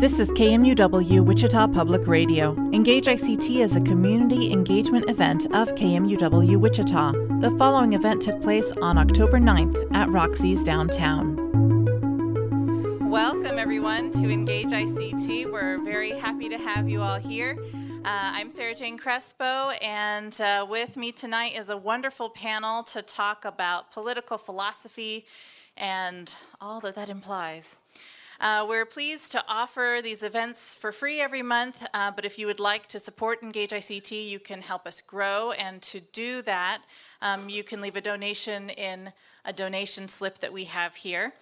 This is KMUW Wichita Public Radio. Engage ICT is a community engagement event of KMUW Wichita. The following event took place on October 9th at Roxy's downtown. Welcome, everyone, to Engage ICT. We're very happy to have you all here. Uh, I'm Sarah Jane Crespo, and uh, with me tonight is a wonderful panel to talk about political philosophy and all that that implies. Uh, we're pleased to offer these events for free every month, uh, but if you would like to support Engage ICT, you can help us grow. And to do that, um, you can leave a donation in a donation slip that we have here.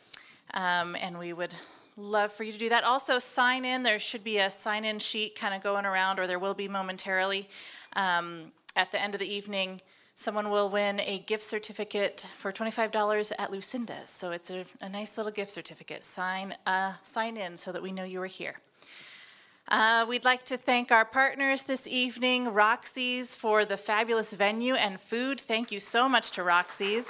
Um, and we would love for you to do that. Also, sign in. There should be a sign in sheet kind of going around, or there will be momentarily. Um, at the end of the evening, someone will win a gift certificate for $25 at Lucinda's. So it's a, a nice little gift certificate. Sign, uh, sign in so that we know you are here. Uh, we'd like to thank our partners this evening, Roxy's, for the fabulous venue and food. Thank you so much to Roxy's.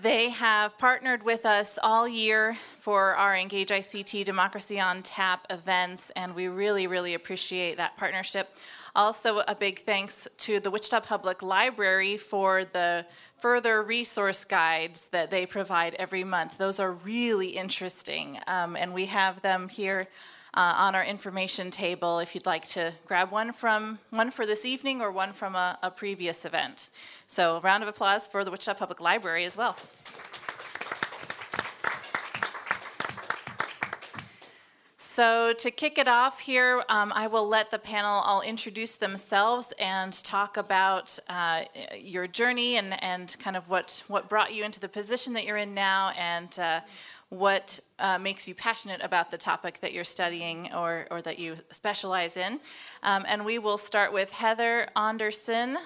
They have partnered with us all year for our Engage ICT Democracy on Tap events, and we really, really appreciate that partnership. Also, a big thanks to the Wichita Public Library for the further resource guides that they provide every month. Those are really interesting, um, and we have them here uh, on our information table if you'd like to grab one from one for this evening or one from a, a previous event. So, a round of applause for the Wichita Public Library as well. So, to kick it off here, um, I will let the panel all introduce themselves and talk about uh, your journey and, and kind of what, what brought you into the position that you're in now and uh, what uh, makes you passionate about the topic that you're studying or, or that you specialize in. Um, and we will start with Heather Ondercin.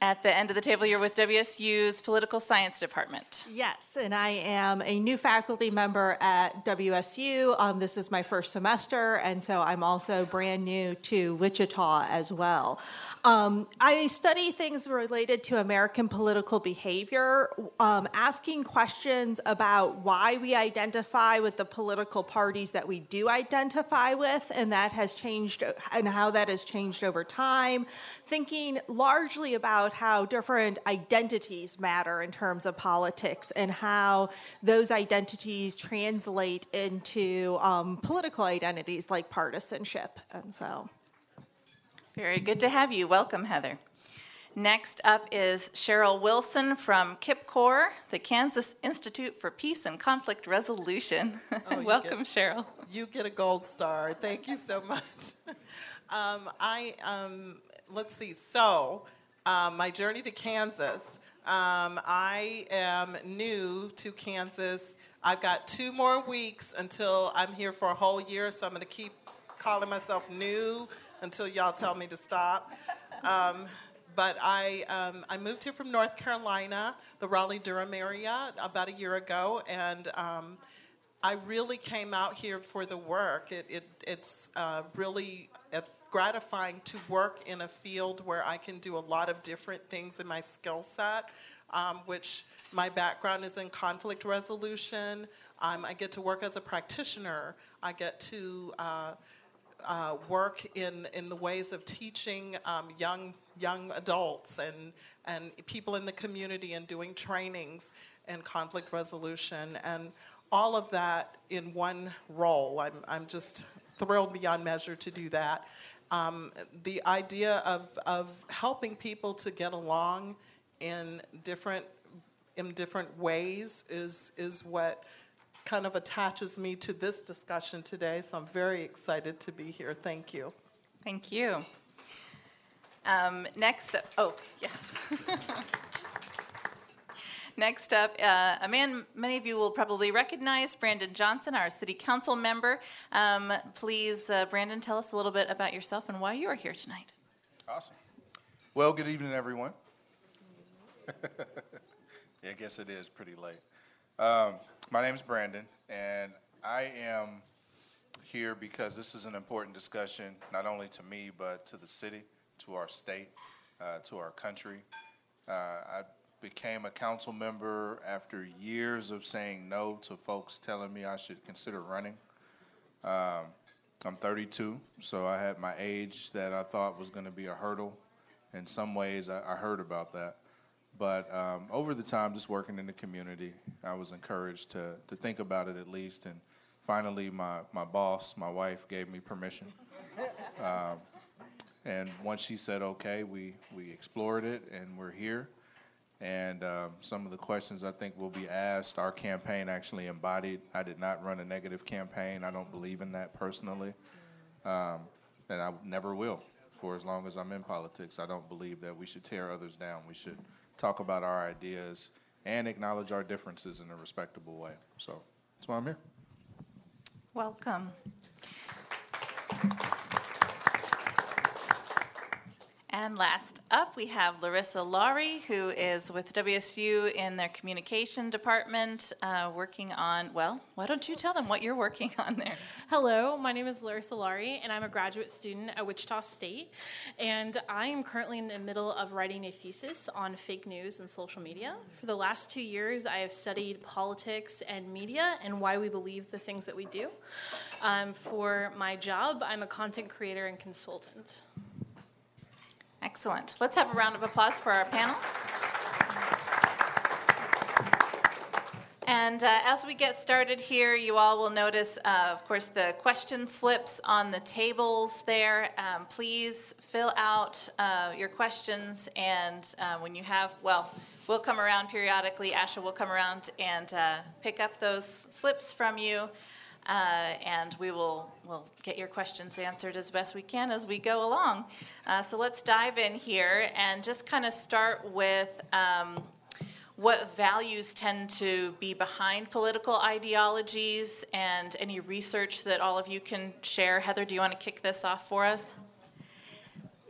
At the end of the table, you're with WSU's Political Science Department. Yes, and I am a new faculty member at WSU. Um, this is my first semester, and so I'm also brand new to Wichita as well. Um, I study things related to American political behavior, um, asking questions about why we identify with the political parties that we do identify with, and that has changed, and how that has changed over time. Thinking largely about how different identities matter in terms of politics and how those identities translate into um, political identities like partisanship. And so. Very good to have you. Welcome, Heather. Next up is Sheryl Wilson from KIPCOR, the Kansas Institute for Peace and Conflict Resolution. Oh, Welcome, get, Sheryl. You get a gold star. Thank you so much. um, I um, let's see. So, um, my journey to Kansas. Um, I am new to Kansas. I've got two more weeks until I'm here for a whole year, so I'm going to keep calling myself new until y'all tell me to stop. Um, but I, um, I moved here from North Carolina, the Raleigh Durham area, about a year ago, and um, I really came out here for the work. It, it, it's uh, really gratifying to work in a field where I can do a lot of different things in my skill set, um, which my background is in conflict resolution. Um, I get to work as a practitioner. I get to uh, uh, work in, in the ways of teaching um, young young adults and and people in the community and doing trainings in conflict resolution and all of that in one role. I'm I'm just thrilled beyond measure to do that. Um, the idea of, of helping people to get along in different in different ways is is what kind of attaches me to this discussion today. So I'm very excited to be here. Thank you. Thank you. Um, next, oh yes. Next up, uh, a man many of you will probably recognize, Brandon Johnson, our city council member. Um, please, uh, Brandon, tell us a little bit about yourself and why you are here tonight. Awesome. Well, good evening, everyone. yeah, I guess it is pretty late. Um, my name is Brandon, and I am here because this is an important discussion, not only to me, but to the city, to our state, uh, to our country. Uh, I became a council member after years of saying no to folks telling me I should consider running. Um, I'm 32, so I had my age that I thought was going to be a hurdle. In some ways, I, I heard about that. But um, over the time, just working in the community, I was encouraged to, to think about it at least. And finally, my, my boss, my wife, gave me permission. Um, and once she said okay, we, we explored it and we're here. And um, some of the questions I think will be asked, our campaign actually embodied. I did not run a negative campaign. I don't believe in that personally. Um, and I never will for as long as I'm in politics. I don't believe that we should tear others down. We should talk about our ideas and acknowledge our differences in a respectable way. So that's why I'm here. Welcome. And last up, we have LaRissa Lawrie, who is with WSU in their communication department, uh, working on, well, why don't you tell them what you're working on there? Hello, my name is LaRissa Lawrie, and I'm a graduate student at Wichita State. And I am currently in the middle of writing a thesis on fake news and social media. For the last two years, I have studied politics and media and why we believe the things that we do. Um, for my job, I'm a content creator and consultant. Excellent. Let's have a round of applause for our panel. And uh, as we get started here, you all will notice, uh, of course, the question slips on the tables there. Um, please fill out uh, your questions, and uh, when you have, well, we'll come around periodically. Asha will come around and uh, pick up those slips from you. Uh, and we will will get your questions answered as best we can as we go along. Uh, so let's dive in here and just kind of start with um, what values tend to be behind political ideologies and any research that all of you can share. Heather, do you want to kick this off for us?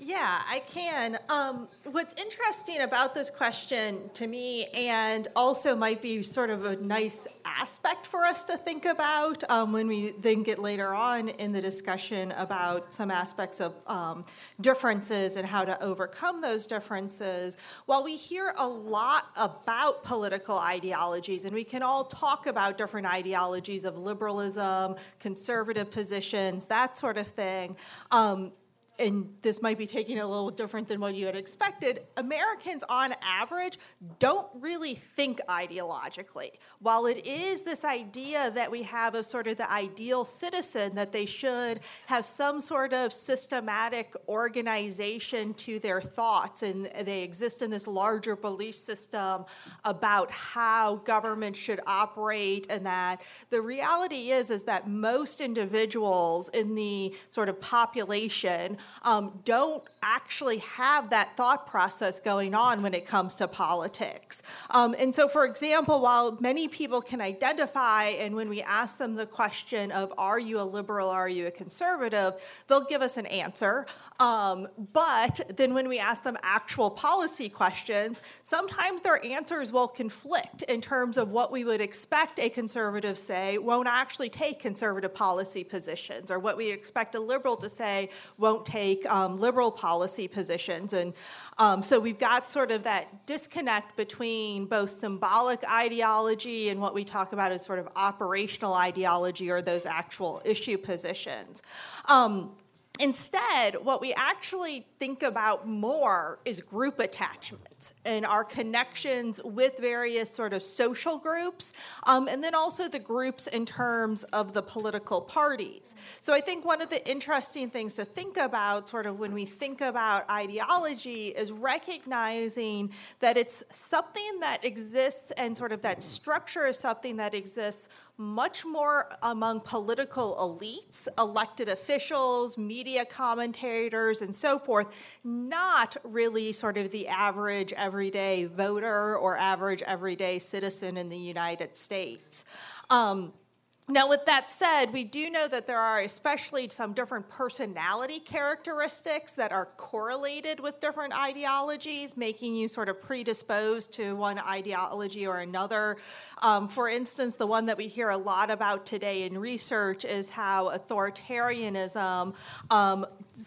Yeah, I can. Um, what's interesting about this question to me, and also might be sort of a nice aspect for us to think about um, when we then get later on in the discussion about some aspects of um, differences and how to overcome those differences. While we hear a lot about political ideologies, and we can all talk about different ideologies of liberalism, conservative positions, that sort of thing um, and this might be taking a little different than what you had expected, Americans on average don't really think ideologically. While it is this idea that we have of sort of the ideal citizen, that they should have some sort of systematic organization to their thoughts, and they exist in this larger belief system about how government should operate, and that the reality is is that most individuals in the sort of population um, don't actually have that thought process going on when it comes to politics. Um, and so, for example, while many people can identify, and when we ask them the question of, are you a liberal, are you a conservative, they'll give us an answer. Um, but then when we ask them actual policy questions, sometimes their answers will conflict in terms of what we would expect a conservative say won't actually take conservative policy positions, or what we expect a liberal to say won't take um, liberal policy positions. And um, so we've got sort of that disconnect between both symbolic ideology and what we talk about as sort of operational ideology or those actual issue positions. Um, Instead, what we actually think about more is group attachments and our connections with various sort of social groups, um, and then also the groups in terms of the political parties. So I think one of the interesting things to think about, sort of when we think about ideology, is recognizing that it's something that exists and sort of that structure is something that exists much more among political elites, elected officials, media commentators, and so forth, not really sort of the average everyday voter or average everyday citizen in the United States. Um, now, with that said, we do know that there are especially some different personality characteristics that are correlated with different ideologies, making you sort of predisposed to one ideology or another. Um, for instance, the one that we hear a lot about today in research is how authoritarianism um,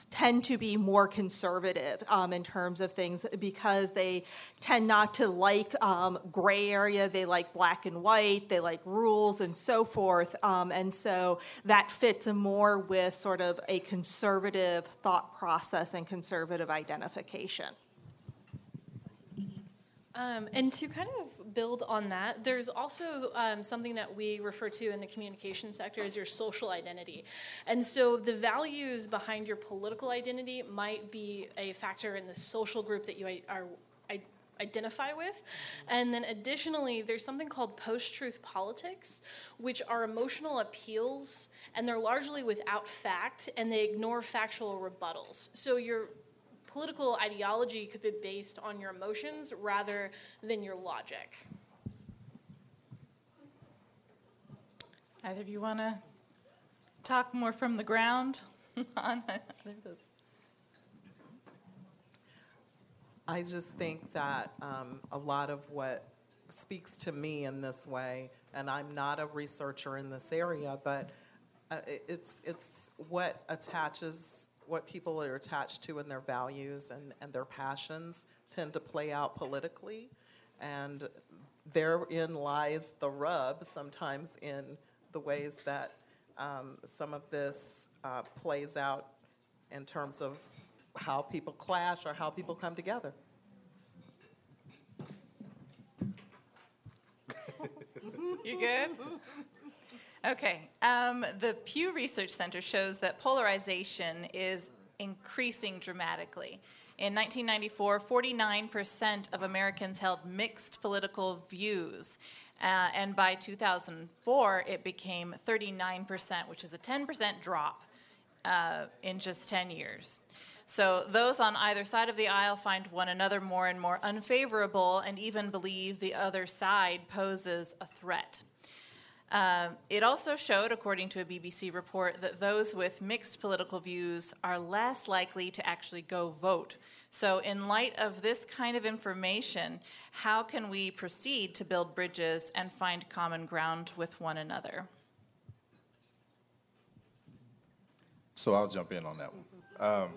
tend to be more conservative um, in terms of things because they tend not to like um, gray area. They like black and white. They like rules and so forth. Um, and so that fits more with sort of a conservative thought process and conservative identification. Um, and to kind of build on that, there's also um, something that we refer to in the communication sector as your social identity. And so the values behind your political identity might be a factor in the social group that you are identify with. And then additionally, there's something called post truth politics, which are emotional appeals, and they're largely without fact, and they ignore factual rebuttals. So your political ideology could be based on your emotions rather than your logic. Either of you want to talk more from the ground on this? I just think that um, a lot of what speaks to me in this way, and I'm not a researcher in this area, but uh, it's it's what attaches what people are attached to and their values and, and their passions tend to play out politically. And therein lies the rub sometimes in the ways that um, some of this uh, plays out in terms of how people clash or how people come together. You good? Okay. Um, the Pew Research Center shows that polarization is increasing dramatically. In 1994, 49% of Americans held mixed political views. Uh, and by 2004, it became 39%, which is a 10% drop uh, in just 10 years. So those on either side of the aisle find one another more and more unfavorable and even believe the other side poses a threat. Um, it also showed, according to a BBC report, that those with mixed political views are less likely to actually go vote. So, in light of this kind of information, how can we proceed to build bridges and find common ground with one another? So, I'll jump in on that one. Um,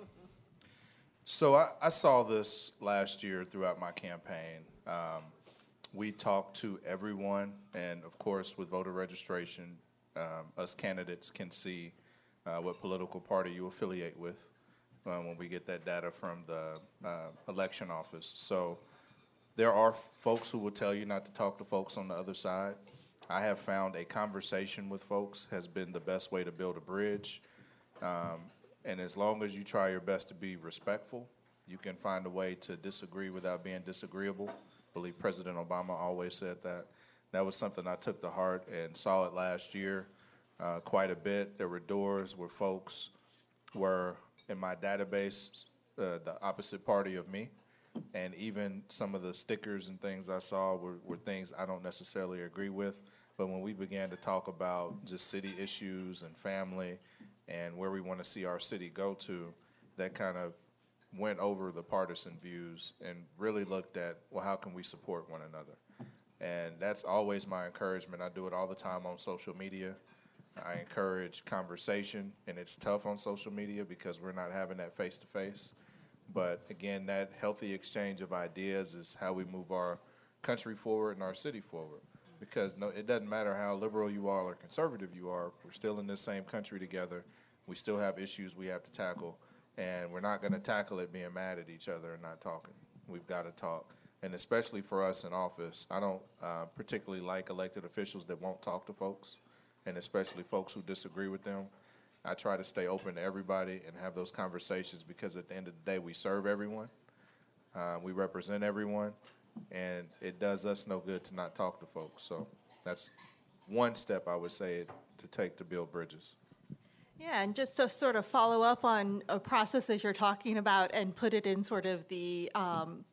so, I, I, saw this last year throughout my campaign. Um, we talk to everyone, and of course, with voter registration, um, us candidates can see uh, what political party you affiliate with uh, when we get that data from the uh, election office. So there are folks who will tell you not to talk to folks on the other side. I have found a conversation with folks has been the best way to build a bridge. Um, and as long as you try your best to be respectful, you can find a way to disagree without being disagreeable believe President Obama always said that. That was something I took to heart and saw it last year uh, quite a bit. There were doors where folks were in my database, uh, the opposite party of me. And even some of the stickers and things I saw were, were things I don't necessarily agree with. But when we began to talk about just city issues and family and where we want to see our city go to, that kind of went over the partisan views and really looked at, well, how can we support one another? And that's always my encouragement. I do it all the time on social media. I encourage conversation, and it's tough on social media because we're not having that face to face. But again, that healthy exchange of ideas is how we move our country forward and our city forward. Because no, it doesn't matter how liberal you are or conservative you are, we're still in this same country together. We still have issues we have to tackle and we're not going to tackle it being mad at each other and not talking. We've got to talk. And especially for us in office, I don't uh, particularly like elected officials that won't talk to folks, and especially folks who disagree with them. I try to stay open to everybody and have those conversations because at the end of the day, we serve everyone, uh, we represent everyone, and it does us no good to not talk to folks. So that's one step I would say to take to build bridges. Yeah, and just to sort of follow up on a process that you're talking about and put it in sort of the um,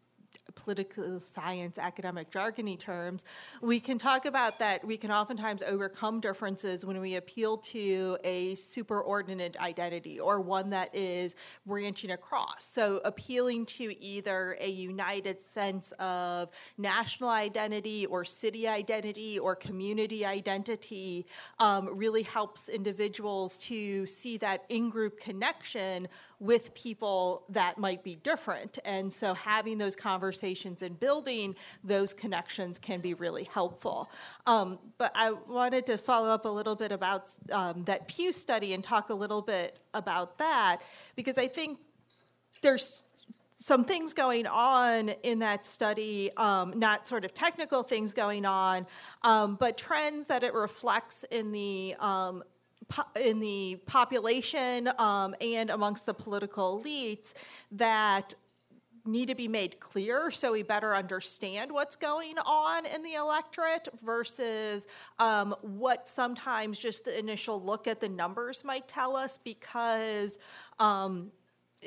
political science academic jargony terms, we can talk about that we can oftentimes overcome differences when we appeal to a superordinate identity or one that is branching across. So appealing to either a united sense of national identity or city identity or community identity um, really helps individuals to see that in-group connection with people that might be different. And so having those conversations and building those connections can be really helpful. Um, but I wanted to follow up a little bit about um, that Pew study and talk a little bit about that because I think there's some things going on in that study, um, not sort of technical things going on, um, but trends that it reflects in the um, in the population um, and amongst the political elites that need to be made clear so we better understand what's going on in the electorate versus um, what sometimes just the initial look at the numbers might tell us because um,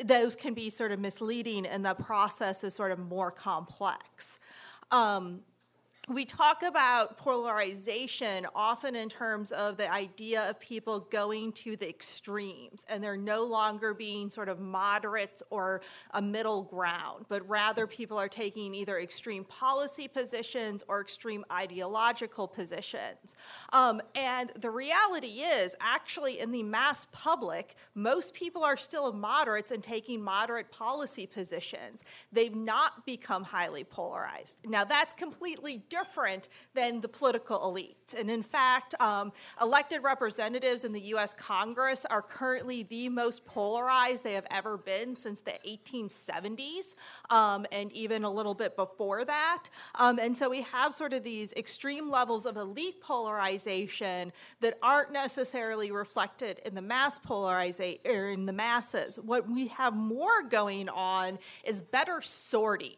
those can be sort of misleading and the process is sort of more complex. Um, we talk about polarization often in terms of the idea of people going to the extremes and they're no longer being sort of moderates or a middle ground, but rather people are taking either extreme policy positions or extreme ideological positions. Um, and the reality is, actually, in the mass public, most people are still moderates and taking moderate policy positions. They've not become highly polarized. Now, that's completely different than the political elite. And in fact, um, elected representatives in the US Congress are currently the most polarized they have ever been since the 1870s, um, and even a little bit before that. Um, and so we have sort of these extreme levels of elite polarization that aren't necessarily reflected in the mass polarization or in the masses. What we have more going on is better sorting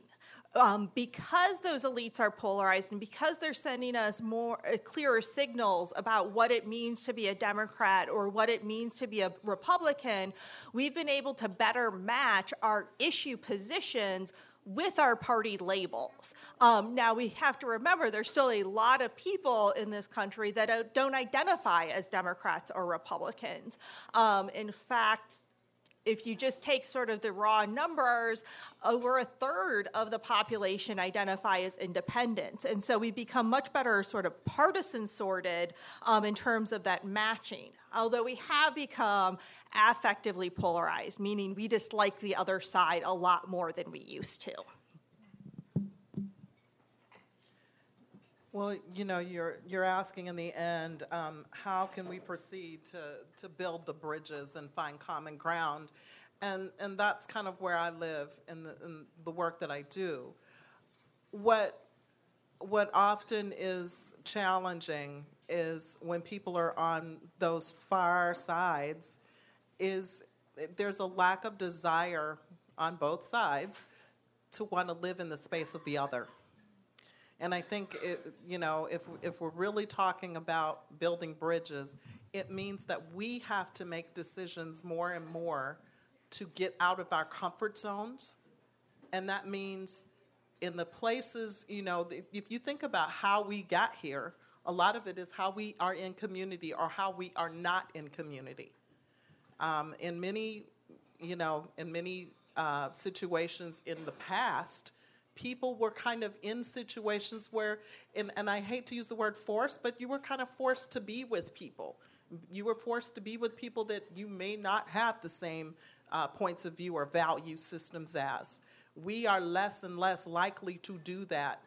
um, because those elites are polarized and because they're sending us more uh, clearer signals about what it means to be a Democrat or what it means to be a Republican, we've been able to better match our issue positions with our party labels. Um, now, we have to remember there's still a lot of people in this country that don't identify as Democrats or Republicans. Um, in fact, if you just take sort of the raw numbers, over a third of the population identify as independent. And so we become much better sort of partisan sorted um, in terms of that matching. Although we have become affectively polarized, meaning we dislike the other side a lot more than we used to. Well, you know, you're, you're asking in the end, um, how can we proceed to, to build the bridges and find common ground? And, and that's kind of where I live in the, in the work that I do. What, what often is challenging is when people are on those far sides is there's a lack of desire on both sides to want to live in the space of the other. And I think, it, you know, if, if we're really talking about building bridges, it means that we have to make decisions more and more to get out of our comfort zones. And that means in the places, you know, if you think about how we got here, a lot of it is how we are in community or how we are not in community. Um, in many, you know, in many uh, situations in the past, people were kind of in situations where, and, and I hate to use the word forced, but you were kind of forced to be with people. You were forced to be with people that you may not have the same uh, points of view or value systems as. We are less and less likely to do that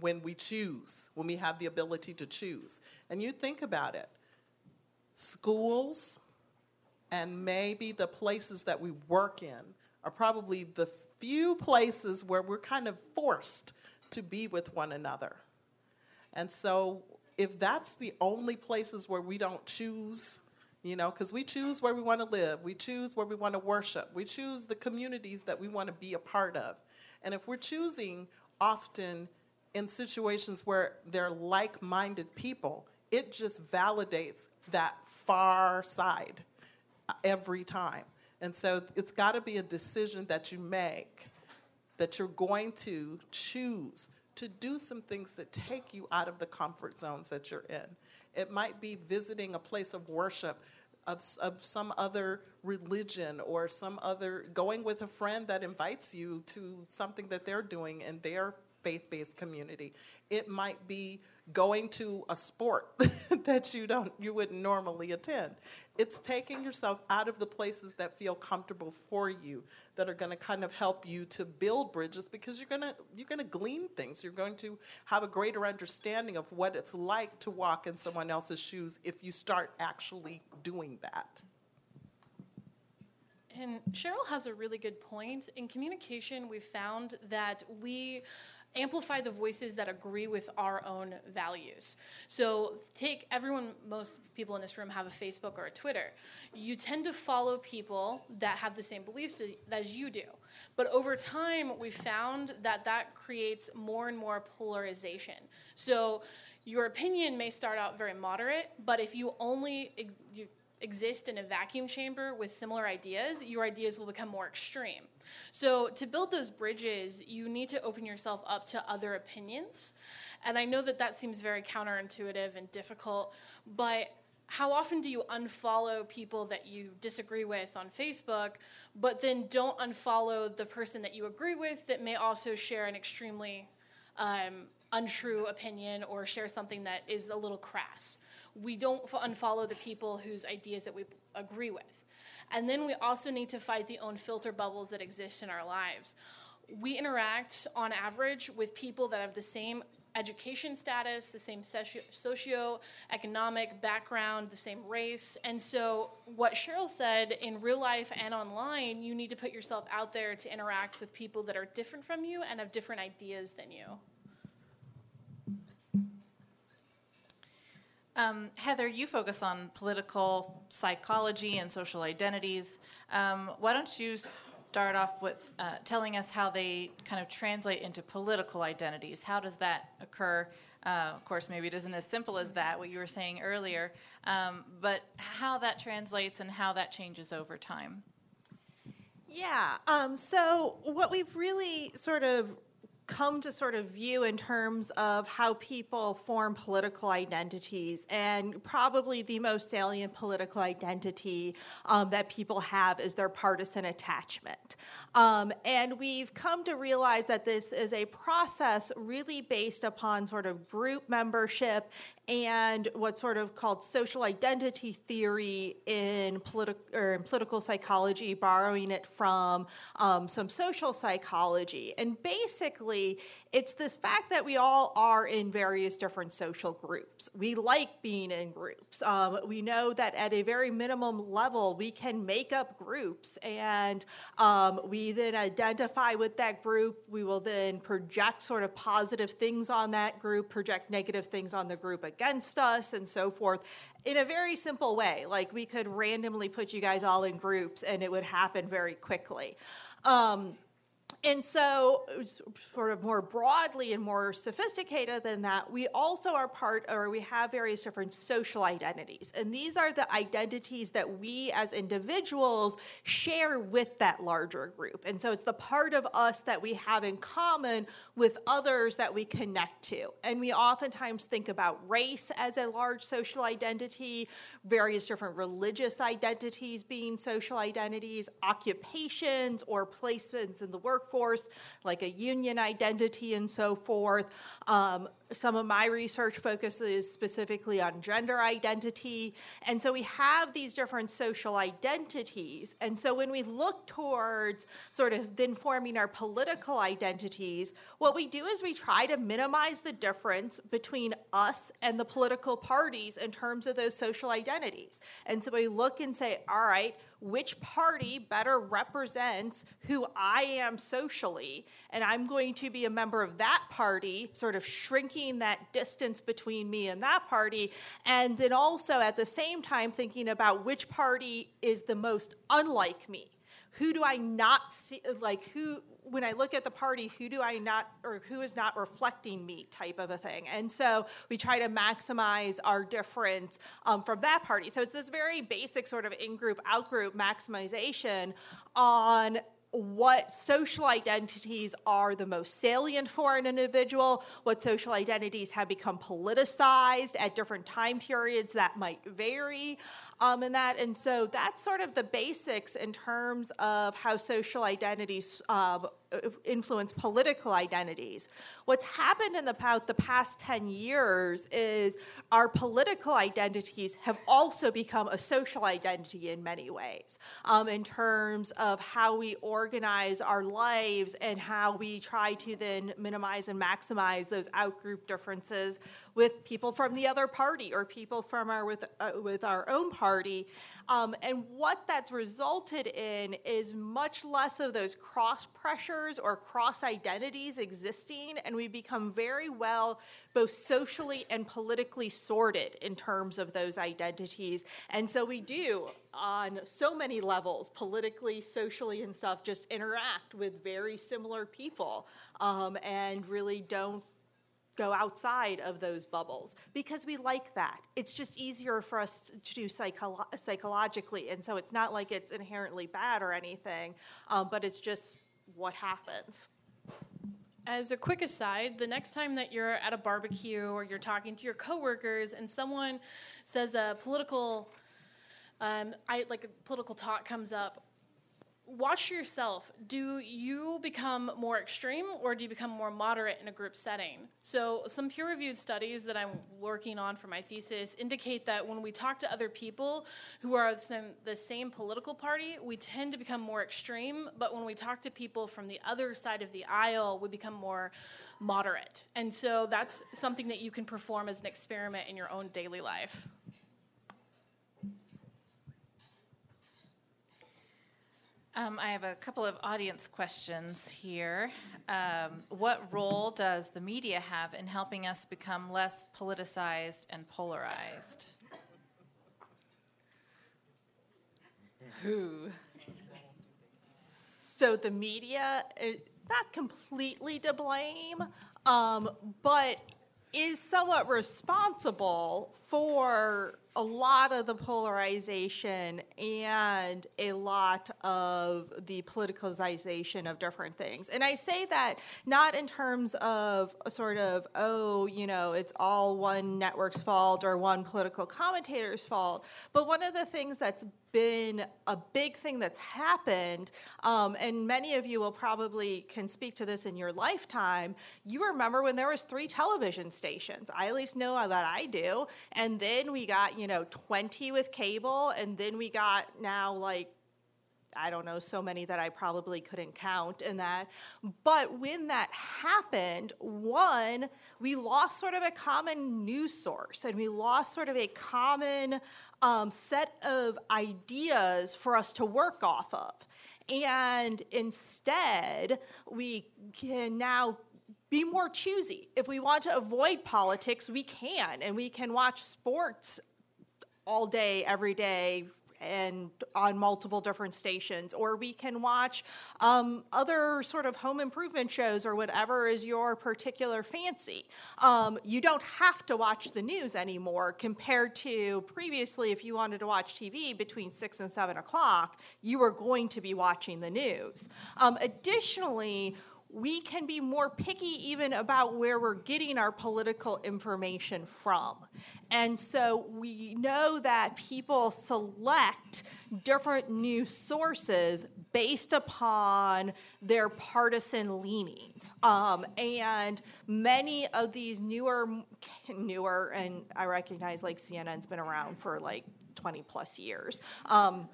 when we choose, when we have the ability to choose. And you think about it schools and maybe the places that we work in are probably the few places where we're kind of forced to be with one another. And so, if that's the only places where we don't choose, you know, because we choose where we want to live, we choose where we want to worship, we choose the communities that we want to be a part of. And if we're choosing often in situations where they're like minded people, it just validates that far side uh, every time. And so it's got to be a decision that you make that you're going to choose to do some things that take you out of the comfort zones that you're in. It might be visiting a place of worship of, of some other religion or some other, going with a friend that invites you to something that they're doing in their faith based community. It might be going to a sport that you don't you wouldn't normally attend. It's taking yourself out of the places that feel comfortable for you that are going to kind of help you to build bridges because you're going to you're going to glean things. You're going to have a greater understanding of what it's like to walk in someone else's shoes if you start actually doing that. And Sheryl has a really good point. In communication, we've found that we amplify the voices that agree with our own values. So, take everyone, most people in this room have a Facebook or a Twitter. You tend to follow people that have the same beliefs as you do. But over time, we've found that that creates more and more polarization. So, your opinion may start out very moderate, but if you only you exist in a vacuum chamber with similar ideas, your ideas will become more extreme. So, to build those bridges, you need to open yourself up to other opinions. And I know that that seems very counterintuitive and difficult, but how often do you unfollow people that you disagree with on Facebook, but then don't unfollow the person that you agree with that may also share an extremely um, untrue opinion or share something that is a little crass? we don't unfollow the people whose ideas that we agree with. And then we also need to fight the own filter bubbles that exist in our lives. We interact on average with people that have the same education status, the same socio- economic background, the same race. And so, what Sheryl said in real life and online, you need to put yourself out there to interact with people that are different from you and have different ideas than you. Um, Heather, you focus on political psychology and social identities. Um, why don't you start off with uh, telling us how they kind of translate into political identities? How does that occur? Uh, of course, maybe it isn't as simple as that, what you were saying earlier, um, but how that translates and how that changes over time. Yeah, um, so what we've really sort of come to sort of view in terms of how people form political identities. And probably the most salient political identity um, that people have is their partisan attachment. Um, and we've come to realize that this is a process really based upon sort of group membership and what's sort of called social identity theory in, politi- or in political psychology, borrowing it from um, some social psychology. And basically, it's this fact that we all are in various different social groups. We like being in groups. Um, we know that at a very minimum level, we can make up groups, and um, we then identify with that group. We will then project sort of positive things on that group, project negative things on the group against us and so forth in a very simple way. Like we could randomly put you guys all in groups and it would happen very quickly. Um, and so, sort of more broadly and more sophisticated than that, we also are part, or we have various different social identities. And these are the identities that we as individuals share with that larger group. And so, it's the part of us that we have in common with others that we connect to. And we oftentimes think about race as a large social identity, various different religious identities being social identities, occupations or placements in the workforce workforce, like a union identity and so forth. Um, some of my research focuses specifically on gender identity. And so we have these different social identities. And so when we look towards sort of then forming our political identities, what we do is we try to minimize the difference between us and the political parties in terms of those social identities. And so we look and say, all right, which party better represents who I am socially, and I'm going to be a member of that party, sort of shrinking that distance between me and that party, and then also at the same time thinking about which party is the most unlike me. Who do I not see, like, who, when I look at the party, who do I not, or who is not reflecting me type of a thing. And so we try to maximize our difference um, from that party. So it's this very basic sort of in group, out group maximization on what social identities are the most salient for an individual, what social identities have become politicized at different time periods that might vary um, in that. And so that's sort of the basics in terms of how social identities um, influence political identities. What's happened in about the past 10 years is our political identities have also become a social identity in many ways, um, in terms of how we organize our lives and how we try to then minimize and maximize those outgroup differences with people from the other party or people from our with uh, with our own party um, and what that's resulted in is much less of those cross pressures or cross identities existing, and we become very well both socially and politically sorted in terms of those identities. And so we do, on so many levels, politically, socially, and stuff, just interact with very similar people um, and really don't go outside of those bubbles because we like that. It's just easier for us to do psycholo- psychologically. And so it's not like it's inherently bad or anything, um, but it's just what happens. As a quick aside, the next time that you're at a barbecue or you're talking to your coworkers and someone says a political, um, I like a political talk comes up, watch yourself. Do you become more extreme or do you become more moderate in a group setting? So, some peer reviewed studies that I'm working on for my thesis indicate that when we talk to other people who are the same, the same political party, we tend to become more extreme. But when we talk to people from the other side of the aisle, we become more moderate. And so, that's something that you can perform as an experiment in your own daily life. Um, I have a couple of audience questions here. Um, what role does the media have in helping us become less politicized and polarized? Who? So the media is not completely to blame, um, but is somewhat responsible for a lot of the polarization and a lot of the politicalization of different things. And I say that not in terms of sort of, oh, you know, it's all one network's fault or one political commentator's fault, but one of the things that's been a big thing that's happened, um, and many of you will probably can speak to this in your lifetime. You remember when there was three television stations. I at least know that I do. And then we got you know 20 with cable, and then we got now like I don't know, so many that I probably couldn't count in that. But when that happened, one, we lost sort of a common news source and we lost sort of a common um, set of ideas for us to work off of. And instead, we can now be more choosy. If we want to avoid politics, we can, and we can watch sports all day, every day, and on multiple different stations, or we can watch um, other sort of home improvement shows or whatever is your particular fancy. Um, you don't have to watch the news anymore compared to previously, if you wanted to watch TV between six and seven o'clock, you were going to be watching the news. Um, additionally, we can be more picky even about where we're getting our political information from. And so we know that people select different news sources based upon their partisan leanings. Um, and many of these newer, newer, and I recognize like CNN's been around for like 20 plus years. Um,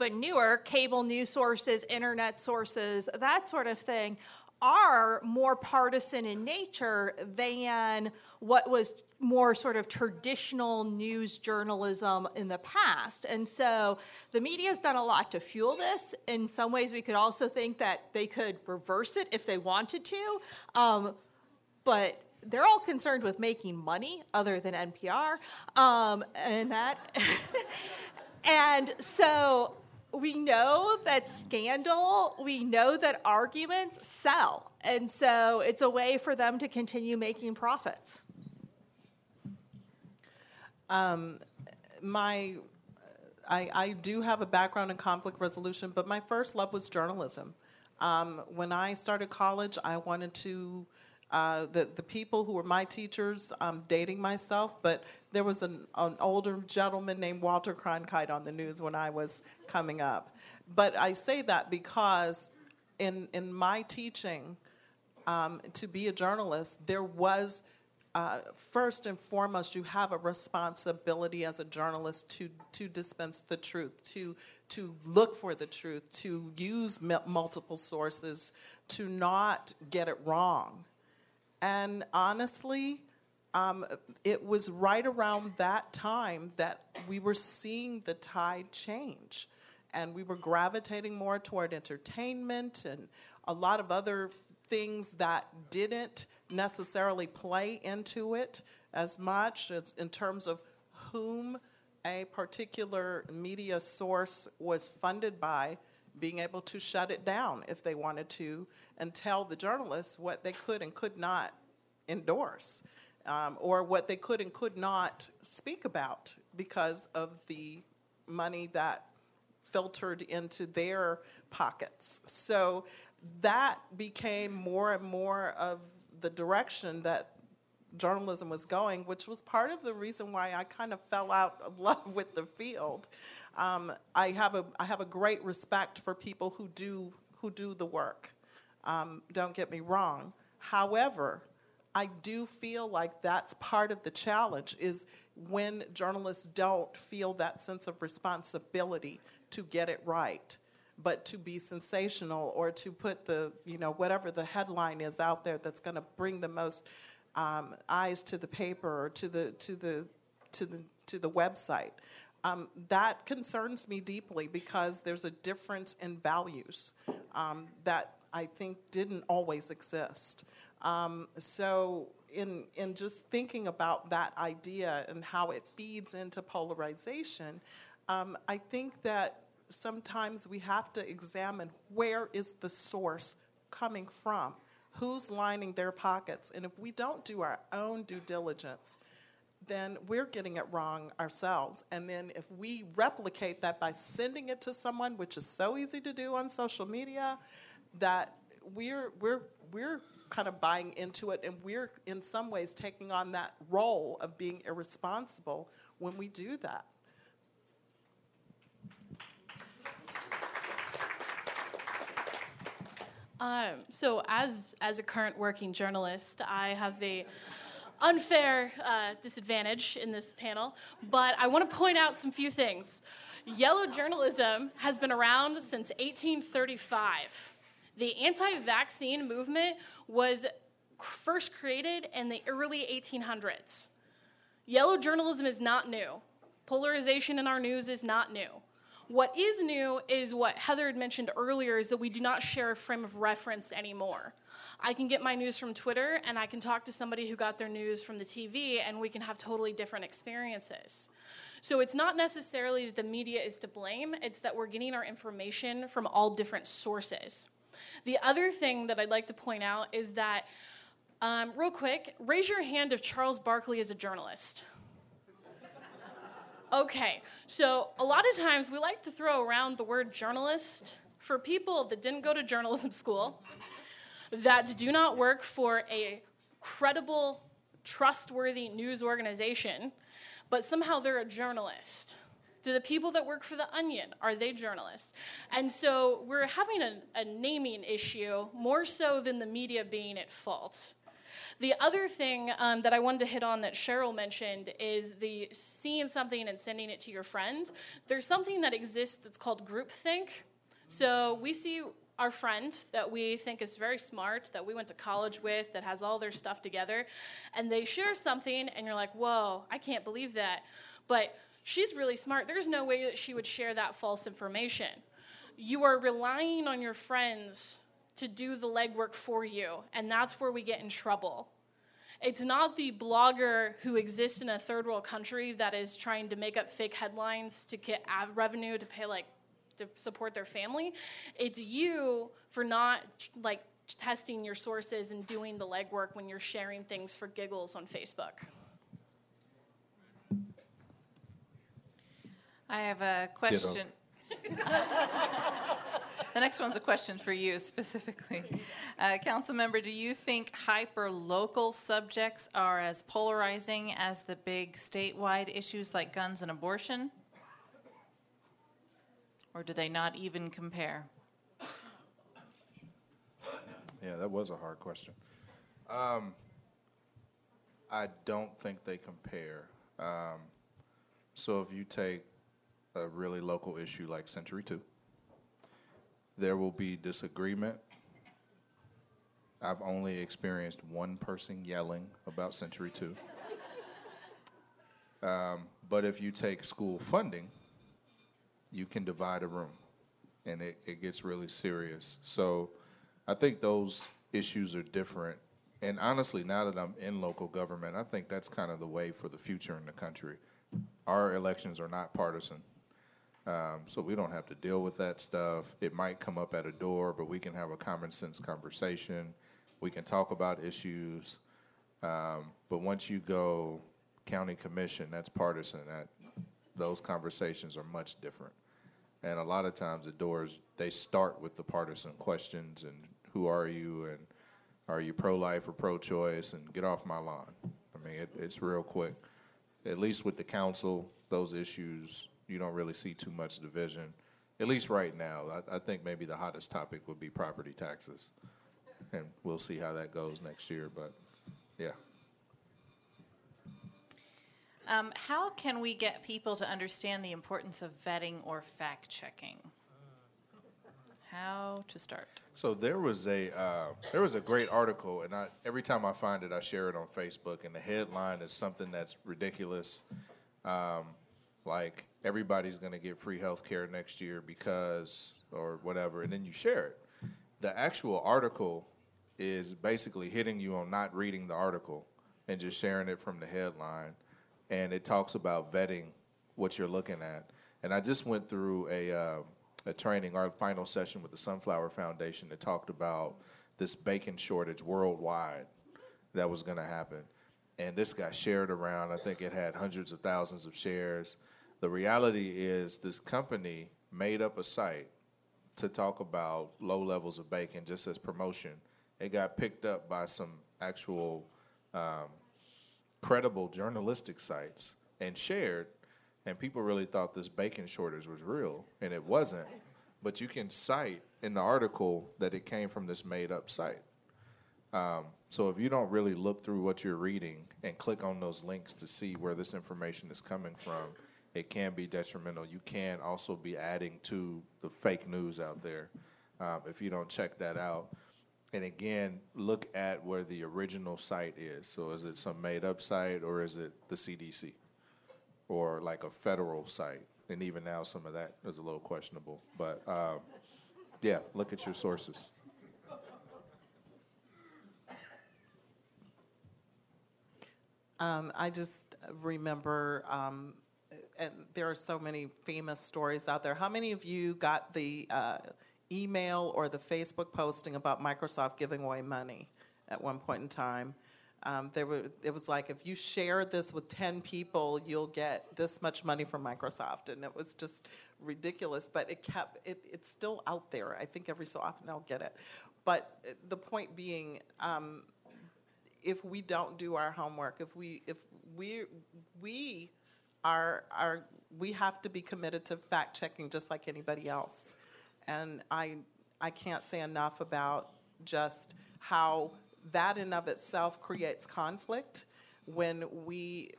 but newer cable news sources, internet sources, that sort of thing are more partisan in nature than what was more sort of traditional news journalism in the past. And so the media has done a lot to fuel this. In some ways, we could also think that they could reverse it if they wanted to. Um, but they're all concerned with making money other than NPR um, and that. and so we know that scandal, we know that arguments sell. And so it's a way for them to continue making profits. Um, my, I, I do have a background in conflict resolution, but my first love was journalism. Um, when I started college, I wanted to, uh, the, the people who were my teachers, I'm dating myself, but there was an, an older gentleman named Walter Cronkite on the news when I was coming up. But I say that because in, in my teaching, um, to be a journalist, there was uh, first and foremost, you have a responsibility as a journalist to to dispense the truth, to to look for the truth, to use multiple sources, to not get it wrong. And honestly, um, it was right around that time that we were seeing the tide change, and we were gravitating more toward entertainment and a lot of other things that didn't necessarily play into it as much as in terms of whom a particular media source was funded by being able to shut it down if they wanted to and tell the journalists what they could and could not endorse um, or what they could and could not speak about because of the money that filtered into their pockets. So that became more and more of the direction that journalism was going, which was part of the reason why I kind of fell out of love with the field. Um, I have a I have a great respect for people who do who do the work. Um, don't get me wrong. However, I do feel like that's part of the challenge is when journalists don't feel that sense of responsibility to get it right but to be sensational or to put the, you know, whatever the headline is out there that's going to bring the most um, eyes to the paper or to the, to the, to the, to the website. Um, that concerns me deeply because there's a difference in values um, that I think didn't always exist. Um, so, in, in just thinking about that idea and how it feeds into polarization, um, I think that sometimes we have to examine where is the source coming from? Who's lining their pockets? And if we don't do our own due diligence then we're getting it wrong ourselves. And then if we replicate that by sending it to someone which is so easy to do on social media that we're we're we're kind of buying into it and we're in some ways taking on that role of being irresponsible when we do that Um, so, as as a current working journalist, I have a unfair uh, disadvantage in this panel, but I want to point out some few things. Yellow journalism has been around since 1835. The anti-vaccine movement was first created in the early 1800s. Yellow journalism is not new. Polarization in our news is not new. What is new is what Heather had mentioned earlier is that we do not share a frame of reference anymore. I can get my news from Twitter and I can talk to somebody who got their news from the TV and we can have totally different experiences. So it's not necessarily that the media is to blame, it's that we're getting our information from all different sources. The other thing that I'd like to point out is that, um, real quick, raise your hand if Charles Barkley is a journalist. Okay, so a lot of times we like to throw around the word journalist for people that didn't go to journalism school, that do not work for a credible, trustworthy news organization, but somehow they're a journalist. Do the people that work for The Onion, are they journalists? And so we're having a, a naming issue more so than the media being at fault. The other thing um, that I wanted to hit on that Sheryl mentioned is the seeing something and sending it to your friend. There's something that exists that's called groupthink. So we see our friend that we think is very smart, that we went to college with, that has all their stuff together, and they share something, and you're like, whoa, I can't believe that. But she's really smart. There's no way that she would share that false information. You are relying on your friends to do the legwork for you, and that's where we get in trouble. It's not the blogger who exists in a third world country that is trying to make up fake headlines to get ad revenue to pay like to support their family. It's you for not like testing your sources and doing the legwork when you're sharing things for giggles on Facebook. I have a question. The next one's a question for you specifically. Uh, Council member, do you think hyper local subjects are as polarizing as the big statewide issues like guns and abortion? Or do they not even compare? Yeah, that was a hard question. Um, I don't think they compare. Um, so if you take a really local issue like Century 2, there will be disagreement. I've only experienced one person yelling about Century 2. Um, but if you take school funding, you can divide a room and it, it gets really serious. So I think those issues are different. And honestly, now that I'm in local government, I think that's kind of the way for the future in the country. Our elections are not partisan. Um, so we don't have to deal with that stuff. It might come up at a door, but we can have a common sense conversation. We can talk about issues. Um, but once you go county commission, that's partisan. That those conversations are much different. And a lot of times the doors they start with the partisan questions and who are you and are you pro-life or pro-choice and get off my lawn. I mean, it, it's real quick. At least with the council, those issues you don't really see too much division. At least right now, I, I think maybe the hottest topic would be property taxes, and we'll see how that goes next year. But yeah. Um, how can we get people to understand the importance of vetting or fact checking? How to start? So there was a uh, there was a great article, and I, every time I find it, I share it on Facebook. And the headline is something that's ridiculous, um, like everybody's going to get free health care next year because or whatever, and then you share it. The actual article is basically hitting you on not reading the article and just sharing it from the headline, and it talks about vetting what you're looking at. And I just went through a uh, a training, our final session with the Sunflower Foundation that talked about this bacon shortage worldwide that was going to happen. And this got shared around. I think it had hundreds of thousands of shares. The reality is, this company made up a site to talk about low levels of bacon just as promotion. It got picked up by some actual um, credible journalistic sites and shared and people really thought this bacon shortage was real, and it wasn't. But you can cite in the article that it came from this made up site. Um, so if you don't really look through what you're reading and click on those links to see where this information is coming from, it can be detrimental. You can also be adding to the fake news out there um, if you don't check that out. And again, look at where the original site is. So is it some made up site or is it the CDC? or like a federal site. And even now, some of that is a little questionable. But um, yeah, look at your sources. Um, I just remember, um, and there are so many famous stories out there. How many of you got the uh, email or the Facebook posting about Microsoft giving away money at one point in time? Um, there were, it was like if you share this with 10 people, you'll get this much money from Microsoft. And it was just ridiculous, but it kept, it, it's still out there. I think every so often I'll get it. But uh, the point being, um, if we don't do our homework, if we, if we, we are, are, we have to be committed to fact checking just like anybody else. And I, I can't say enough about just how that in of itself creates conflict when we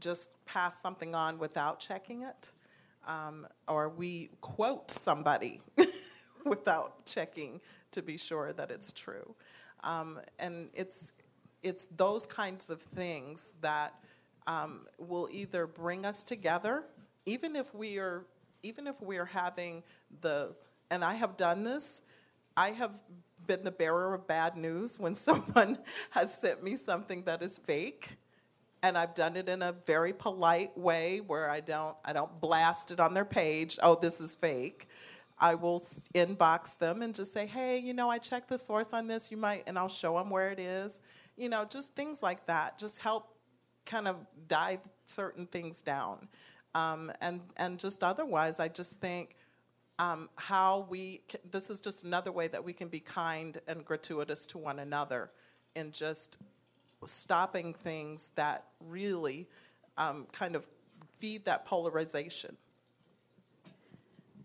just pass something on without checking it, um, or we quote somebody without checking to be sure that it's true. Um, and it's it's those kinds of things that um, will either bring us together, even if we are even if we are having the and I have done this. I have been the bearer of bad news when someone has sent me something that is fake and I've done it in a very polite way where I don't I don't blast it on their page, oh this is fake. I will inbox them and just say, "Hey, you know, I checked the source on this. You might," and I'll show them where it is. You know, just things like that. Just help kind of dive certain things down. Um, and and just otherwise, I just think um, how we, this is just another way that we can be kind and gratuitous to one another in just stopping things that really um, kind of feed that polarization.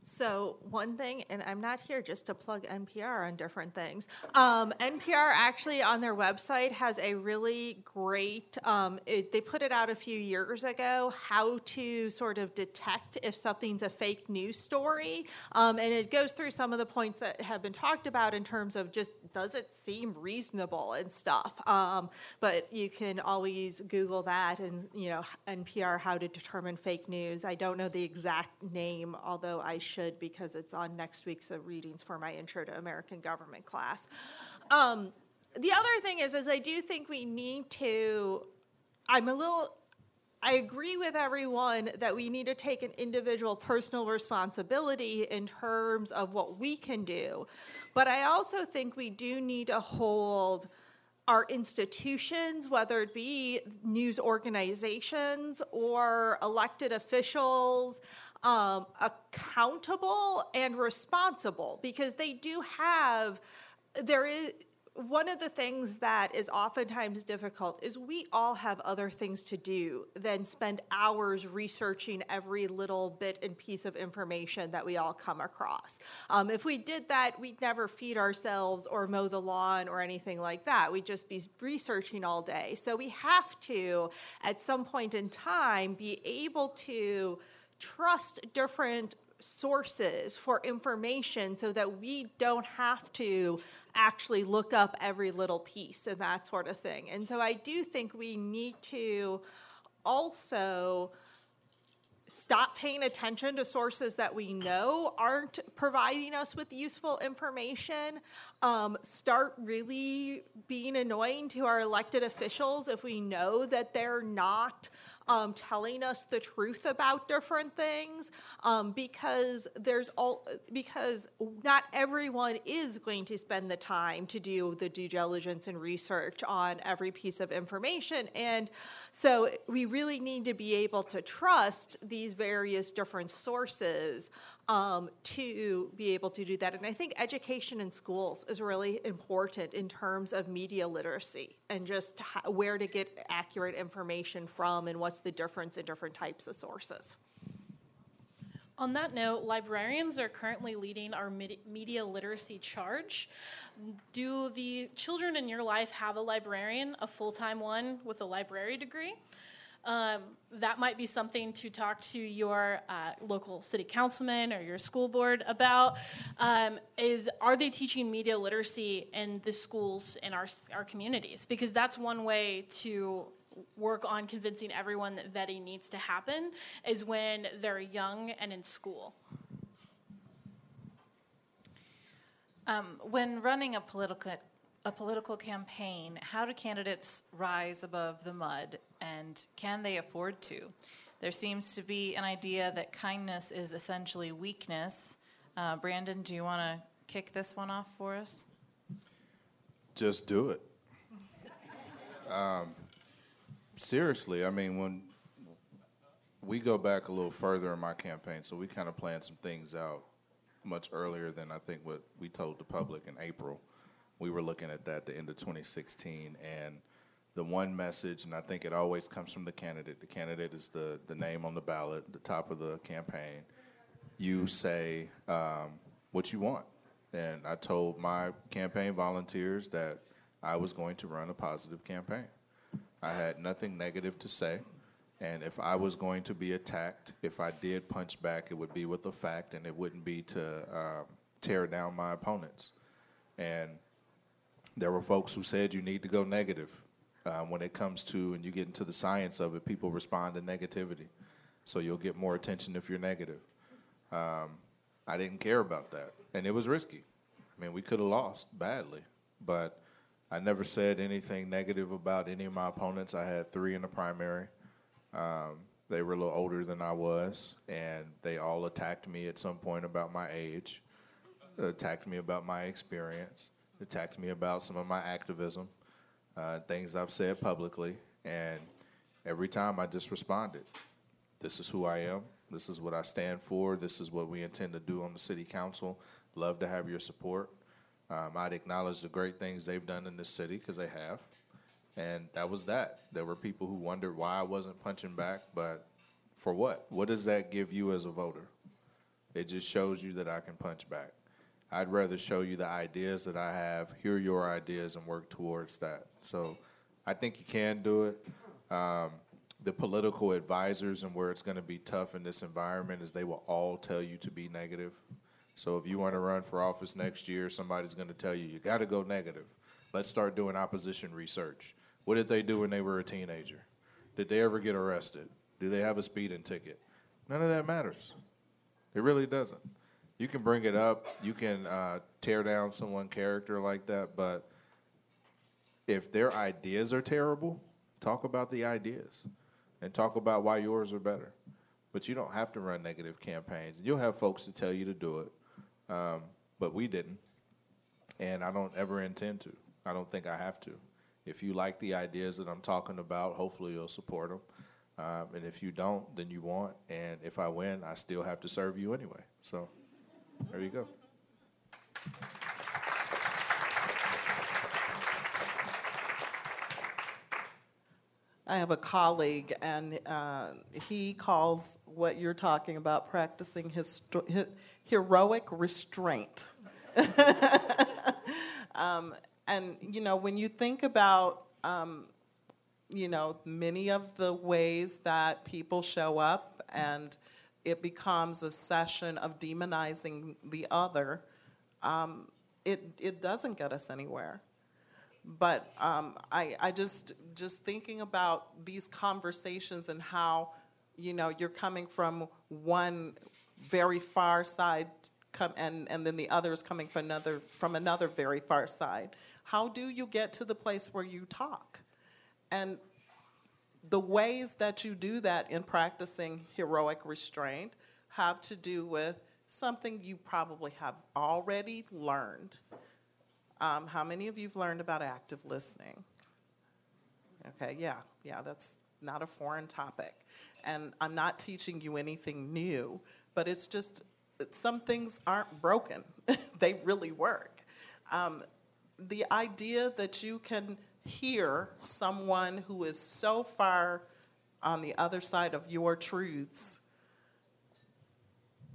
So, one thing, and I'm not here just to plug NPR on different things. Um, NPR actually on their website has a really great, um, it, they put it out a few years ago, how to sort of detect if something's a fake news story. Um, and it goes through some of the points that have been talked about in terms of just does it seem reasonable and stuff. Um, but you can always Google that and, you know, NPR, how to determine fake news. I don't know the exact name, although I should because it's on next week's uh, readings for my Intro to American Government class. Um, the other thing is, is I do think we need to. I'm a little. I agree with everyone that we need to take an individual personal responsibility in terms of what we can do. But I also think we do need to hold our institutions, whether it be news organizations or elected officials, um, accountable and responsible because they do have, there is, one of the things that is oftentimes difficult is we all have other things to do than spend hours researching every little bit and piece of information that we all come across. Um, if we did that, we'd never feed ourselves or mow the lawn or anything like that. We'd just be researching all day. So we have to, at some point in time, be able to trust different sources for information so that we don't have to actually look up every little piece and that sort of thing. And so I do think we need to also stop paying attention to sources that we know aren't providing us with useful information. Um, start really being annoying to our elected officials if we know that they're not um, telling us the truth about different things um, because there's all because not everyone is going to spend the time to do the due diligence and research on every piece of information. And so we really need to be able to trust these various different sources um, to be able to do that. And I think education in schools is really important in terms of media literacy and just how, where to get accurate information from and what's the difference in different types of sources. On that note, librarians are currently leading our media literacy charge. Do the children in your life have a librarian, a full time one with a library degree? Um, that might be something to talk to your uh, local city councilman or your school board about. Um, is are they teaching media literacy in the schools in our our communities? Because that's one way to work on convincing everyone that vetting needs to happen is when they're young and in school. Um, when running a political a political campaign, how do candidates rise above the mud and can they afford to? There seems to be an idea that kindness is essentially weakness. Uh, Brandon, do you want to kick this one off for us? Just do it. um, seriously, I mean, when we go back a little further in my campaign, so we kind of planned some things out much earlier than I think what we told the public in April we were looking at that at the end of 2016, and the one message, and I think it always comes from the candidate. The candidate is the, the name on the ballot, the top of the campaign. You say um, what you want. And I told my campaign volunteers that I was going to run a positive campaign. I had nothing negative to say. And if I was going to be attacked, if I did punch back, it would be with a fact and it wouldn't be to um, tear down my opponents. And there were folks who said you need to go negative. Um, when it comes to, and you get into the science of it, people respond to negativity. So you'll get more attention if you're negative. Um, I didn't care about that. And it was risky. I mean, we could have lost badly. But I never said anything negative about any of my opponents. I had three in the primary. Um, they were a little older than I was, and they all attacked me at some point about my age, attacked me about my experience attacked me about some of my activism, uh, things I've said publicly, and every time I just responded. This is who I am. This is what I stand for. This is what we intend to do on the city council. Love to have your support. Um, I'd acknowledge the great things they've done in this city because they have. And that was that. There were people who wondered why I wasn't punching back, but for what? What does that give you as a voter? It just shows you that I can punch back. I'd rather show you the ideas that I have, hear your ideas, and work towards that. So I think you can do it. Um, the political advisors and where it's going to be tough in this environment is they will all tell you to be negative. So if you want to run for office next year, somebody's going to tell you you got to go negative. Let's start doing opposition research. What did they do when they were a teenager? Did they ever get arrested? Do they have a speeding ticket? None of that matters. It really doesn't. You can bring it up, you can uh, tear down someone's character like that, but if their ideas are terrible, talk about the ideas and talk about why yours are better. But you don't have to run negative campaigns. You'll have folks to tell you to do it, um, but we didn't, and I don't ever intend to. I don't think I have to. If you like the ideas that I'm talking about, hopefully you'll support them. Um, and if you don't, then you won't. And if I win, I still have to serve you anyway. So there you go. I have a colleague, and uh, he calls what you're talking about practicing his, heroic restraint. um, and you know, when you think about um, you know many of the ways that people show up, and it becomes a session of demonizing the other, um, it it doesn't get us anywhere. But um, I, I just just thinking about these conversations and how you know you're coming from one very far side come and, and then the other is coming from another from another very far side how do you get to the place where you talk and the ways that you do that in practicing heroic restraint have to do with something you probably have already learned um, how many of you have learned about active listening? Okay, yeah, yeah, that's not a foreign topic. And I'm not teaching you anything new, but it's just some things aren't broken, they really work. Um, the idea that you can hear someone who is so far on the other side of your truths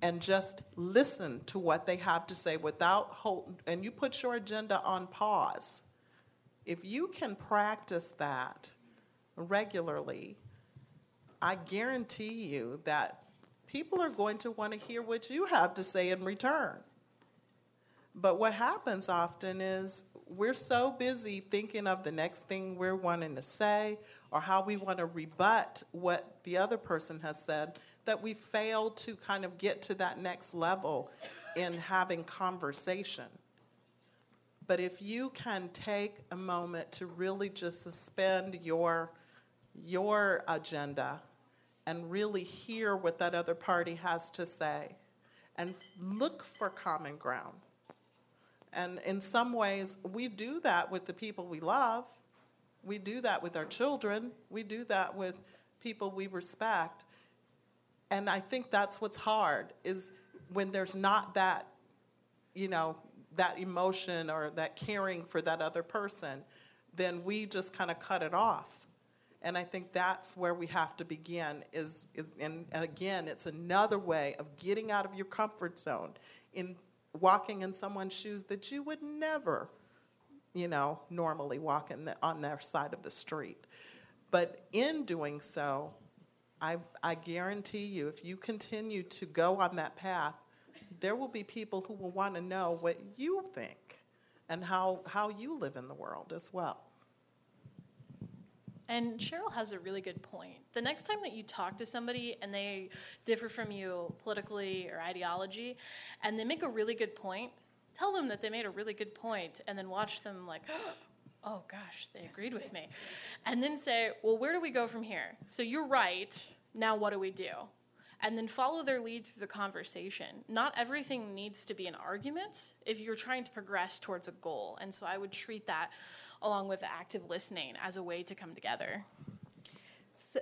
and just listen to what they have to say without hold, and you put your agenda on pause. If you can practice that regularly, I guarantee you that people are going to want to hear what you have to say in return. But what happens often is we're so busy thinking of the next thing we're wanting to say or how we want to rebut what the other person has said that we fail to kind of get to that next level in having conversation. But if you can take a moment to really just suspend your, your agenda and really hear what that other party has to say and look for common ground. And in some ways, we do that with the people we love. We do that with our children. We do that with people we respect. And I think that's what's hard is when there's not that, you know, that emotion or that caring for that other person, then we just kind of cut it off. And I think that's where we have to begin is, and, again, it's another way of getting out of your comfort zone in walking in someone's shoes that you would never, you know, normally walk in the, on their side of the street. But in doing so, I, I guarantee you, if you continue to go on that path, there will be people who will want to know what you think and how, how you live in the world as well. And Sheryl has a really good point. The next time that you talk to somebody and they differ from you politically or ideology, and they make a really good point, tell them that they made a really good point, and then watch them like, oh gosh, they agreed with me. And then say, well, where do we go from here? So you're right. Now what do we do? And then follow their lead through the conversation. Not everything needs to be an argument if you're trying to progress towards a goal. And so I would treat that along with active listening as a way to come together. So,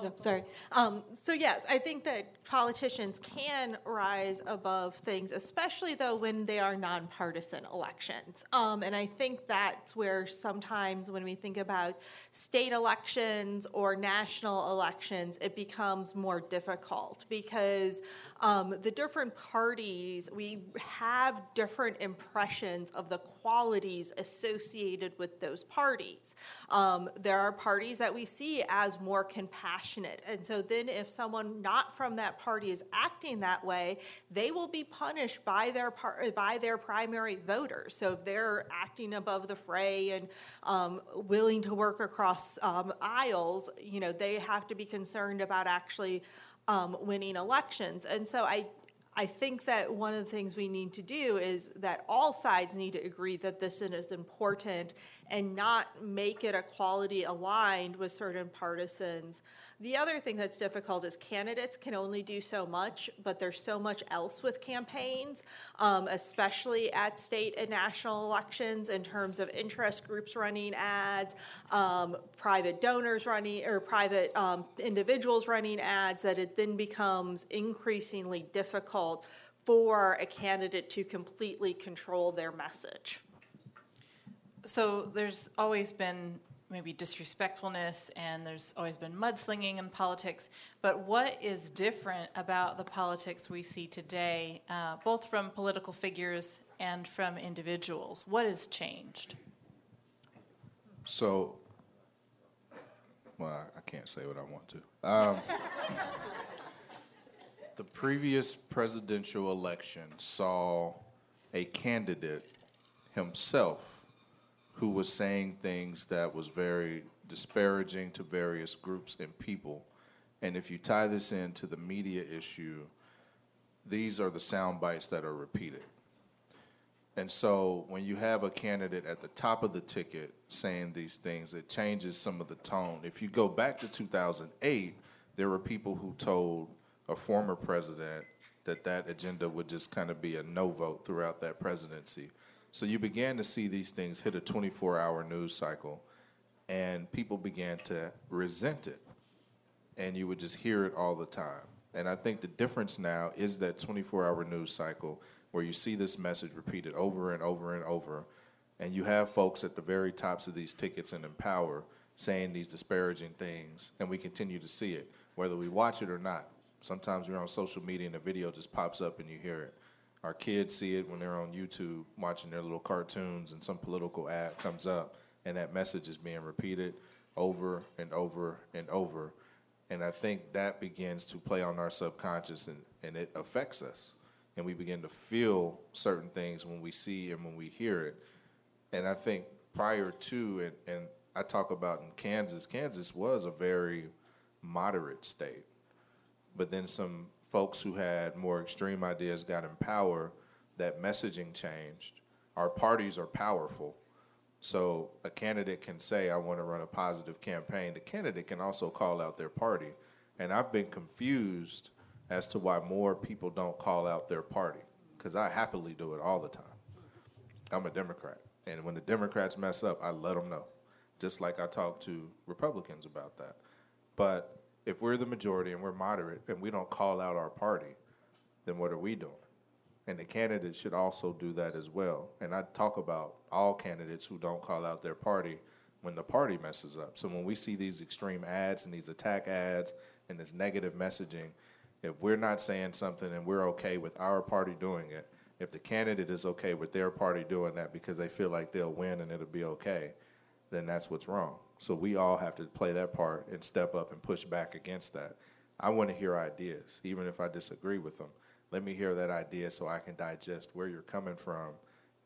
No, sorry. Um, so yes, I think that politicians can rise above things, especially though when they are nonpartisan elections. Um, and I think that's where sometimes when we think about state elections or national elections, it becomes more difficult because um, the different parties, we have different impressions of the qualities associated with those parties. Um, there are parties that we see as more compassionate. And so then, if someone not from that party is acting that way, they will be punished by their, par- by their primary voters. So if they're acting above the fray and um, willing to work across um, aisles, you know, they have to be concerned about actually um, winning elections. And so I, I think that one of the things we need to do is that all sides need to agree that this is important and not make it equality aligned with certain partisans. The other thing that's difficult is candidates can only do so much, but there's so much else with campaigns, um, especially at state and national elections in terms of interest groups running ads, um, private donors running, or private um, individuals running ads, that it then becomes increasingly difficult for a candidate to completely control their message. So there's always been maybe disrespectfulness and there's always been mudslinging in politics. But what is different about the politics we see today, uh, both from political figures and from individuals? What has changed? So, well, I can't say what I want to. Um, the previous presidential election saw a candidate himself who was saying things that was very disparaging to various groups and people. And if you tie this into the media issue, these are the sound bites that are repeated. And so when you have a candidate at the top of the ticket saying these things, it changes some of the tone. If you go back to 2008, there were people who told a former president that that agenda would just kind of be a no vote throughout that presidency. So you began to see these things hit a 24 hour news cycle, and people began to resent it. And you would just hear it all the time. And I think the difference now is that 24 hour news cycle where you see this message repeated over and over and over. And you have folks at the very tops of these tickets and in power saying these disparaging things, and we continue to see it, whether we watch it or not. Sometimes we're on social media and a video just pops up and you hear it. Our kids see it when they're on YouTube watching their little cartoons and some political ad comes up and that message is being repeated over and over and over. And I think that begins to play on our subconscious and, and it affects us. And we begin to feel certain things when we see and when we hear it. And I think prior to, and, and I talk about in Kansas, Kansas was a very moderate state. But then some folks who had more extreme ideas got in power, that messaging changed. Our parties are powerful. So a candidate can say, I want to run a positive campaign. The candidate can also call out their party. And I've been confused as to why more people don't call out their party, because I happily do it all the time. I'm a Democrat. And when the Democrats mess up, I let them know, just like I talk to Republicans about that. But if we're the majority and we're moderate and we don't call out our party, then what are we doing? And the candidates should also do that as well. And I talk about all candidates who don't call out their party when the party messes up. So when we see these extreme ads and these attack ads and this negative messaging, if we're not saying something and we're okay with our party doing it, if the candidate is okay with their party doing that because they feel like they'll win and it'll be okay, then that's what's wrong. So we all have to play that part and step up and push back against that. I want to hear ideas, even if I disagree with them. Let me hear that idea so I can digest where you're coming from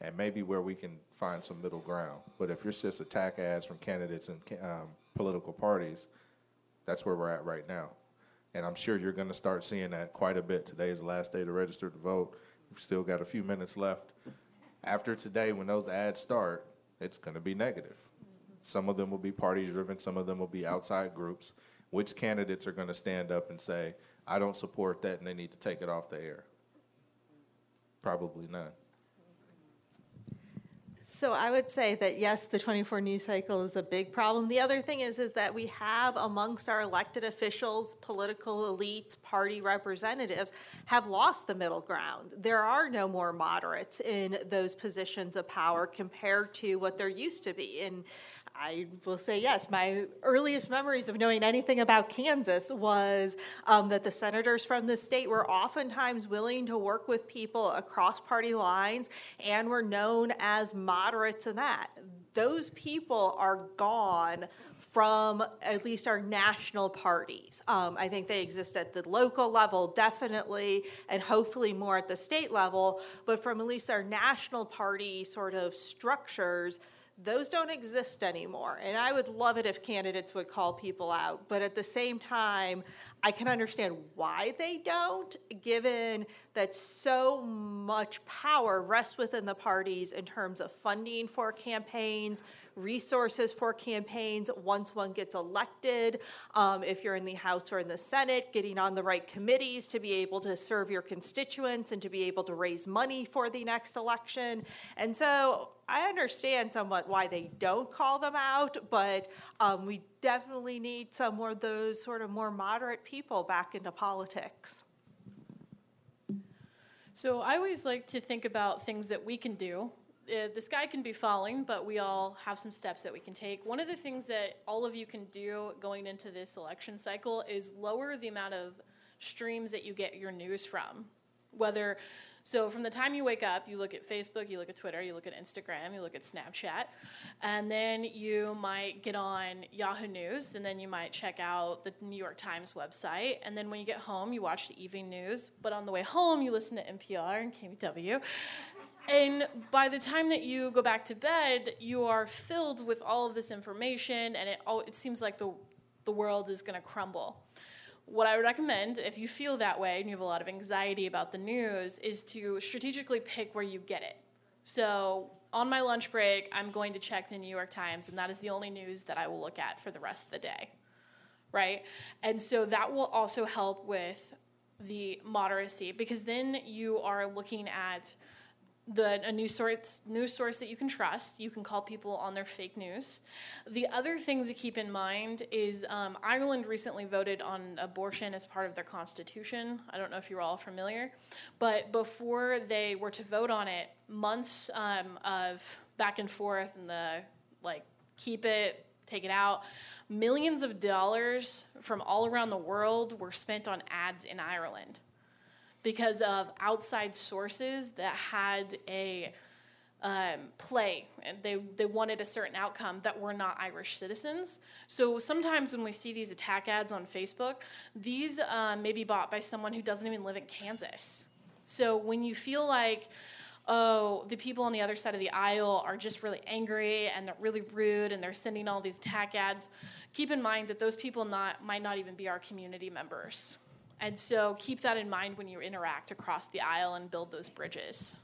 and maybe where we can find some middle ground. But if it's just attack ads from candidates and um, political parties, that's where we're at right now. And I'm sure you're going to start seeing that quite a bit. Today is the last day to register to vote. We've still got a few minutes left. After today, when those ads start, it's going to be negative. Some of them will be party driven, some of them will be outside groups. Which candidates are going to stand up and say, I don't support that and they need to take it off the air? Probably none. So I would say that yes, the 24 news cycle is a big problem. The other thing is is that we have amongst our elected officials, political elites, party representatives have lost the middle ground. There are no more moderates in those positions of power compared to what there used to be. And I will say yes. My earliest memories of knowing anything about Kansas was um, that the senators from the state were oftentimes willing to work with people across party lines and were known as moderates in that. Those people are gone from at least our national parties. Um, I think they exist at the local level, definitely, and hopefully more at the state level. But from at least our national party sort of structures, those don't exist anymore. And I would love it if candidates would call people out. But at the same time, I can understand why they don't, given that so much power rests within the parties in terms of funding for campaigns, resources for campaigns once one gets elected. Um, if you're in the House or in the Senate, getting on the right committees to be able to serve your constituents and to be able to raise money for the next election. And so I understand somewhat why they don't call them out, but um, we definitely need some more of those sort of more moderate people back into politics. So I always like to think about things that we can do. Uh, the sky can be falling, but we all have some steps that we can take. One of the things that all of you can do going into this election cycle is lower the amount of streams that you get your news from. Whether so from the time you wake up, you look at Facebook, you look at Twitter, you look at Instagram, you look at Snapchat, and then you might get on Yahoo News, and then you might check out the New York Times website, and then when you get home, you watch the evening news, but on the way home, you listen to NPR and KMUW. And by the time that you go back to bed, you are filled with all of this information, and it, it seems like the, the world is going to crumble what I would recommend if you feel that way and you have a lot of anxiety about the news is to strategically pick where you get it. So, on my lunch break, I'm going to check the New York Times, and that is the only news that I will look at for the rest of the day. Right? And so that will also help with the moderacy because then you are looking at the a news source news source that you can trust. You can call people on their fake news. The other thing to keep in mind is um, Ireland recently voted on abortion as part of their constitution. I don't know if you're all familiar, but before they were to vote on it, months um, of back and forth and the like keep it, take it out. Millions of dollars from all around the world were spent on ads in Ireland because of outside sources that had a um, play and they, they wanted a certain outcome that were not Irish citizens. So sometimes when we see these attack ads on Facebook, these um, may be bought by someone who doesn't even live in Kansas. So when you feel like, oh, the people on the other side of the aisle are just really angry and they're really rude and they're sending all these attack ads, keep in mind that those people not, might not even be our community members. And so keep that in mind when you interact across the aisle and build those bridges.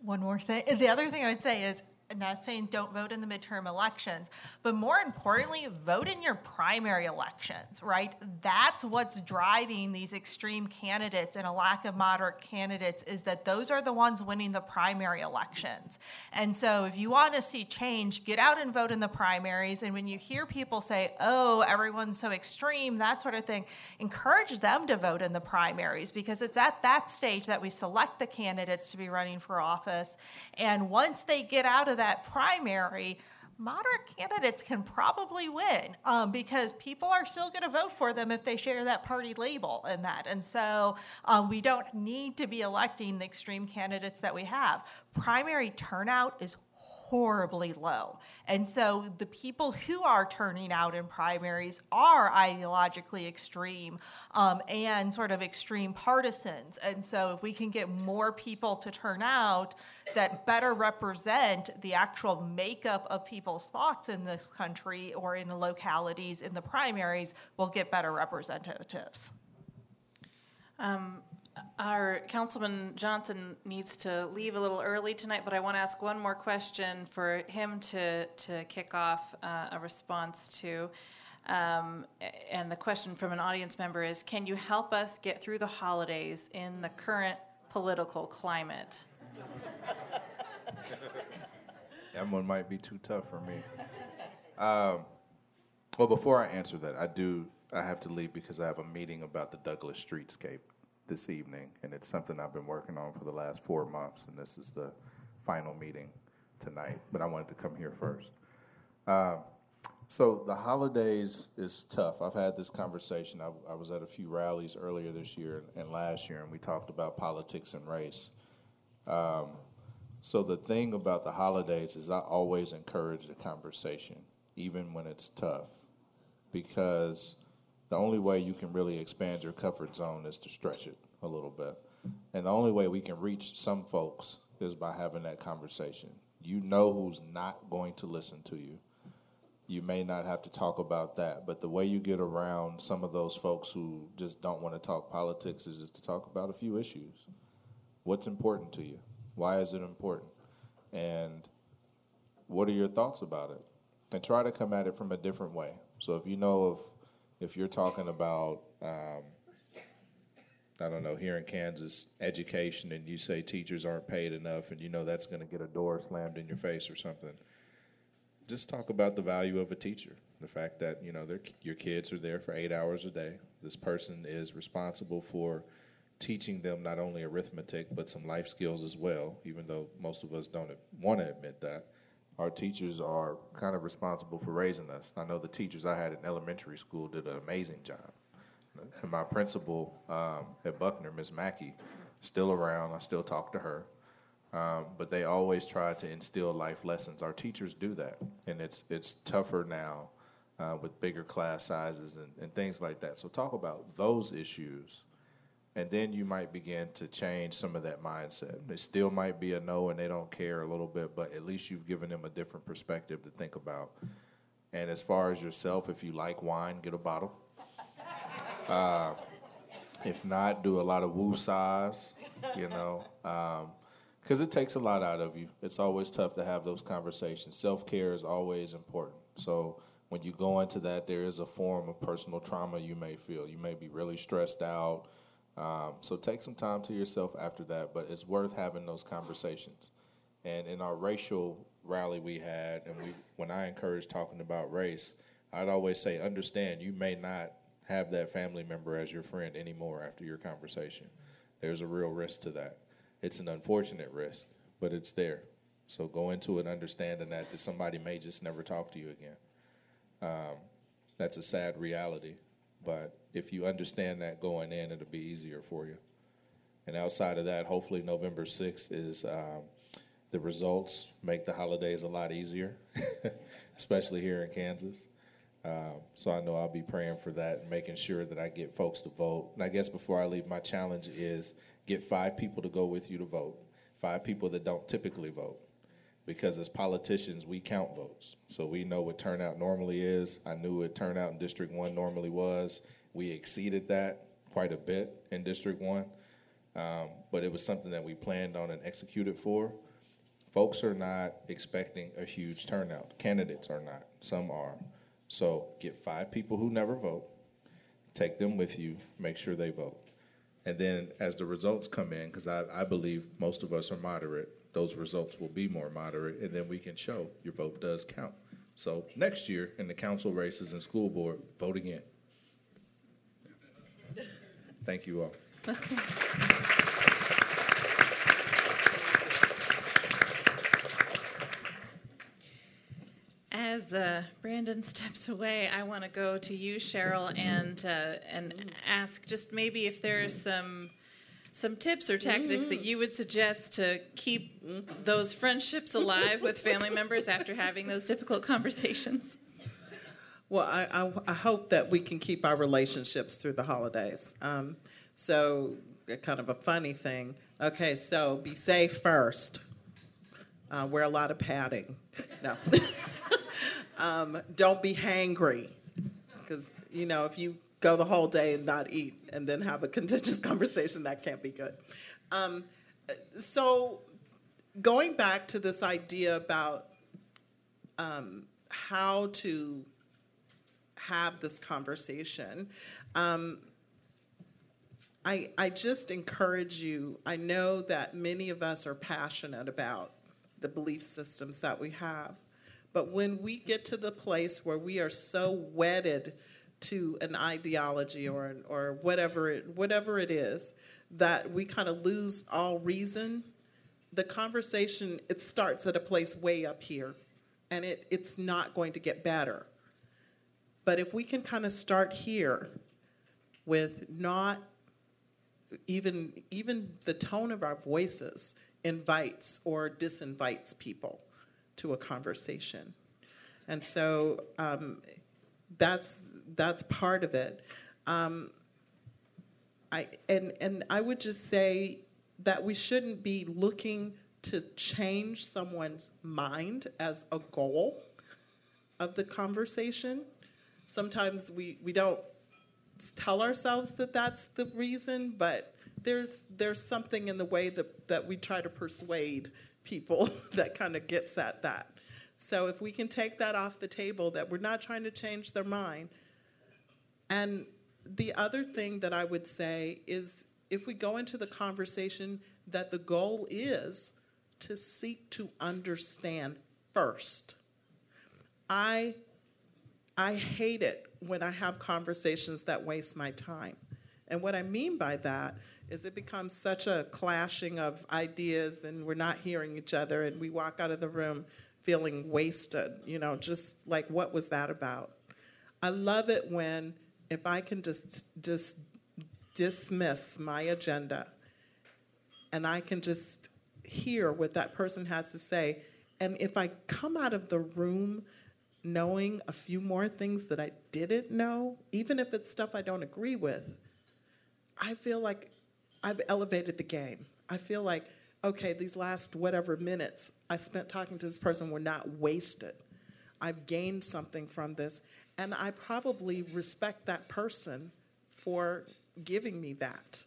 One more thing. The other thing I would say is not saying don't vote in the midterm elections, but more importantly, vote in your primary elections, right? That's what's driving these extreme candidates and a lack of moderate candidates is that those are the ones winning the primary elections. And so if you want to see change, get out and vote in the primaries. And when you hear people say, oh, everyone's so extreme, that sort of thing, encourage them to vote in the primaries because it's at that stage that we select the candidates to be running for office. And once they get out of that primary, moderate candidates can probably win um, because people are still going to vote for them if they share that party label and that. And so um, we don't need to be electing the extreme candidates that we have. Primary turnout is horribly low. And so the people who are turning out in primaries are ideologically extreme um, and sort of extreme partisans. And so if we can get more people to turn out that better represent the actual makeup of people's thoughts in this country or in localities in the primaries, we'll get better representatives. Um, our Councilman Johnson needs to leave a little early tonight, but I want to ask one more question for him to, to kick off uh, a response to. Um, and the question from an audience member is Can you help us get through the holidays in the current political climate? that one might be too tough for me. Um, well, before I answer that, I do. I have to leave because I have a meeting about the Douglas Streetscape this evening, and it's something I've been working on for the last four months, and this is the final meeting tonight. But I wanted to come here first. Um, so the holidays is tough. I've had this conversation. I, I was at a few rallies earlier this year and last year, and we talked about politics and race. Um, so the thing about the holidays is I always encourage the conversation, even when it's tough, because the only way you can really expand your comfort zone is to stretch it a little bit. And the only way we can reach some folks is by having that conversation. You know who's not going to listen to you you may not have to talk about that. But the way you get around some of those folks who just don't want to talk politics is just to talk about a few issues. What's important to you? Why is it important? And what are your thoughts about it? And try to come at it from a different way. So if you know if if you're talking about um, I don't know, here in Kansas, education, and you say teachers aren't paid enough, and you know that's going to get a door slammed in your face or something just talk about the value of a teacher. The fact that you know your kids are there for eight hours a day. This person is responsible for teaching them not only arithmetic but some life skills as well. Even though most of us don't want to admit that, our teachers are kind of responsible for raising us. I know the teachers I had in elementary school did an amazing job. And my principal um, at Buckner, Miss Mackey, still around. I still talk to her. Um, but they always try to instill life lessons. Our teachers do that, and it's it's tougher now uh, with bigger class sizes and, and things like that. So talk about those issues, and then you might begin to change some of that mindset. It still might be a no, and they don't care a little bit, but at least you've given them a different perspective to think about. And as far as yourself, if you like wine, get a bottle. Uh, if not, do a lot of woo size, you know. Um, because it takes a lot out of you. It's always tough to have those conversations. Self care is always important. So when you go into that, there is a form of personal trauma you may feel. You may be really stressed out. Um, so take some time to yourself after that, but it's worth having those conversations. And in our racial rally we had, and we when I encouraged talking about race, I'd always say, understand you may not have that family member as your friend anymore after your conversation. There's a real risk to that. It's an unfortunate risk, but it's there. So go into it understanding that, that somebody may just never talk to you again. Um, that's a sad reality, but if you understand that going in, it'll be easier for you. And outside of that, hopefully November 6th is um, the results make the holidays a lot easier, especially here in Kansas. Um, so I know I'll be praying for that and making sure that I get folks to vote. And I guess before I leave, my challenge is get five people to go with you to vote, five people that don't typically vote. Because as politicians, we count votes. So we know what turnout normally is. I knew what turnout in District 1 normally was. We exceeded that quite a bit in District 1. Um, but it was something that we planned on and executed for. Folks are not expecting a huge turnout. Candidates are not. Some are. So get five people who never vote, take them with you, make sure they vote. And then as the results come in, because I, I believe most of us are moderate, those results will be more moderate, and then we can show your vote does count. So next year in the council races and school board, vote again. Thank you all. As uh, Brandon steps away, I want to go to you, Sheryl, and uh, and ask just maybe if there's some some tips or tactics that you would suggest to keep those friendships alive with family members after having those difficult conversations. Well, I, I, I hope that we can keep our relationships through the holidays. Um, so, kind of a funny thing. Okay, so be safe first. Uh, wear a lot of padding. No. Um, don't be hangry, because you know if you go the whole day and not eat and then have a contentious conversation, that can't be good. Um, so, going back to this idea about um, how to have this conversation, um, I, I just encourage you. I know that many of us are passionate about the belief systems that we have. But when we get to the place where we are so wedded to an ideology or, or whatever, it, whatever it is, that we kind of lose all reason, the conversation, it starts at a place way up here, and it, it's not going to get better. But if we can kind of start here with not even even the tone of our voices invites or disinvites people to a conversation, and so um, that's that's part of it. Um, I and and I would just say that we shouldn't be looking to change someone's mind as a goal of the conversation. Sometimes we, we don't tell ourselves that that's the reason, but there's there's something in the way that, that we try to persuade people that kind of gets at that. So if we can take that off the table, that we're not trying to change their mind. And the other thing that I would say is if we go into the conversation that the goal is to seek to understand first. I I hate it when I have conversations that waste my time. And what I mean by that is it becomes such a clashing of ideas and we're not hearing each other and we walk out of the room feeling wasted, you know, just like what was that about? I love it when if I can just just dismiss my agenda and I can just hear what that person has to say and if I come out of the room knowing a few more things that I didn't know, even if it's stuff I don't agree with, I feel like I've elevated the game. I feel like, okay, these last whatever minutes I spent talking to this person were not wasted. I've gained something from this, and I probably respect that person for giving me that.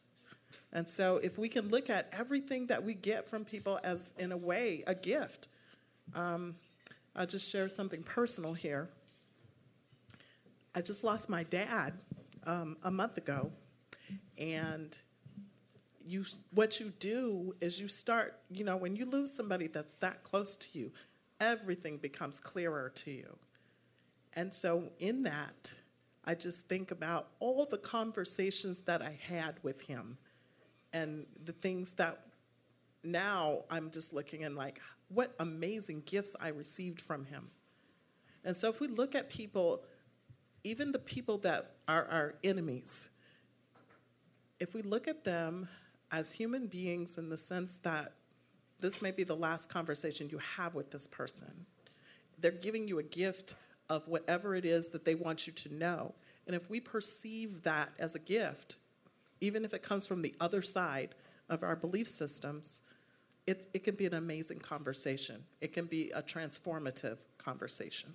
And so, if we can look at everything that we get from people as, in a way, a gift, um, I'll just share something personal here. I just lost my dad um, a month ago, and you, what you do is you start, you know, when you lose somebody that's that close to you, everything becomes clearer to you. And so, in that, I just think about all the conversations that I had with him and the things that now I'm just looking and like, what amazing gifts I received from him. And so if we look at people, even the people that are our enemies, if we look at them as human beings in the sense that this may be the last conversation you have with this person, they're giving you a gift of whatever it is that they want you to know. And if we perceive that as a gift, even if it comes from the other side of our belief systems, it, it can be an amazing conversation. It can be a transformative conversation.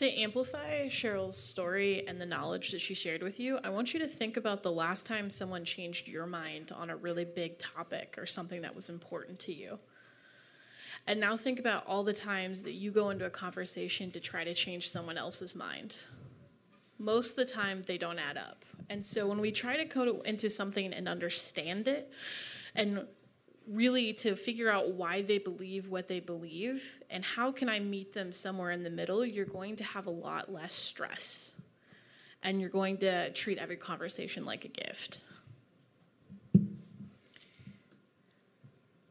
To amplify Sheryl's story and the knowledge that she shared with you, I want you to think about the last time someone changed your mind on a really big topic or something that was important to you. And now think about all the times that you go into a conversation to try to change someone else's mind most of the time they don't add up. And so when we try to go into something and understand it and really to figure out why they believe what they believe and how can I meet them somewhere in the middle, you're going to have a lot less stress. And you're going to treat every conversation like a gift.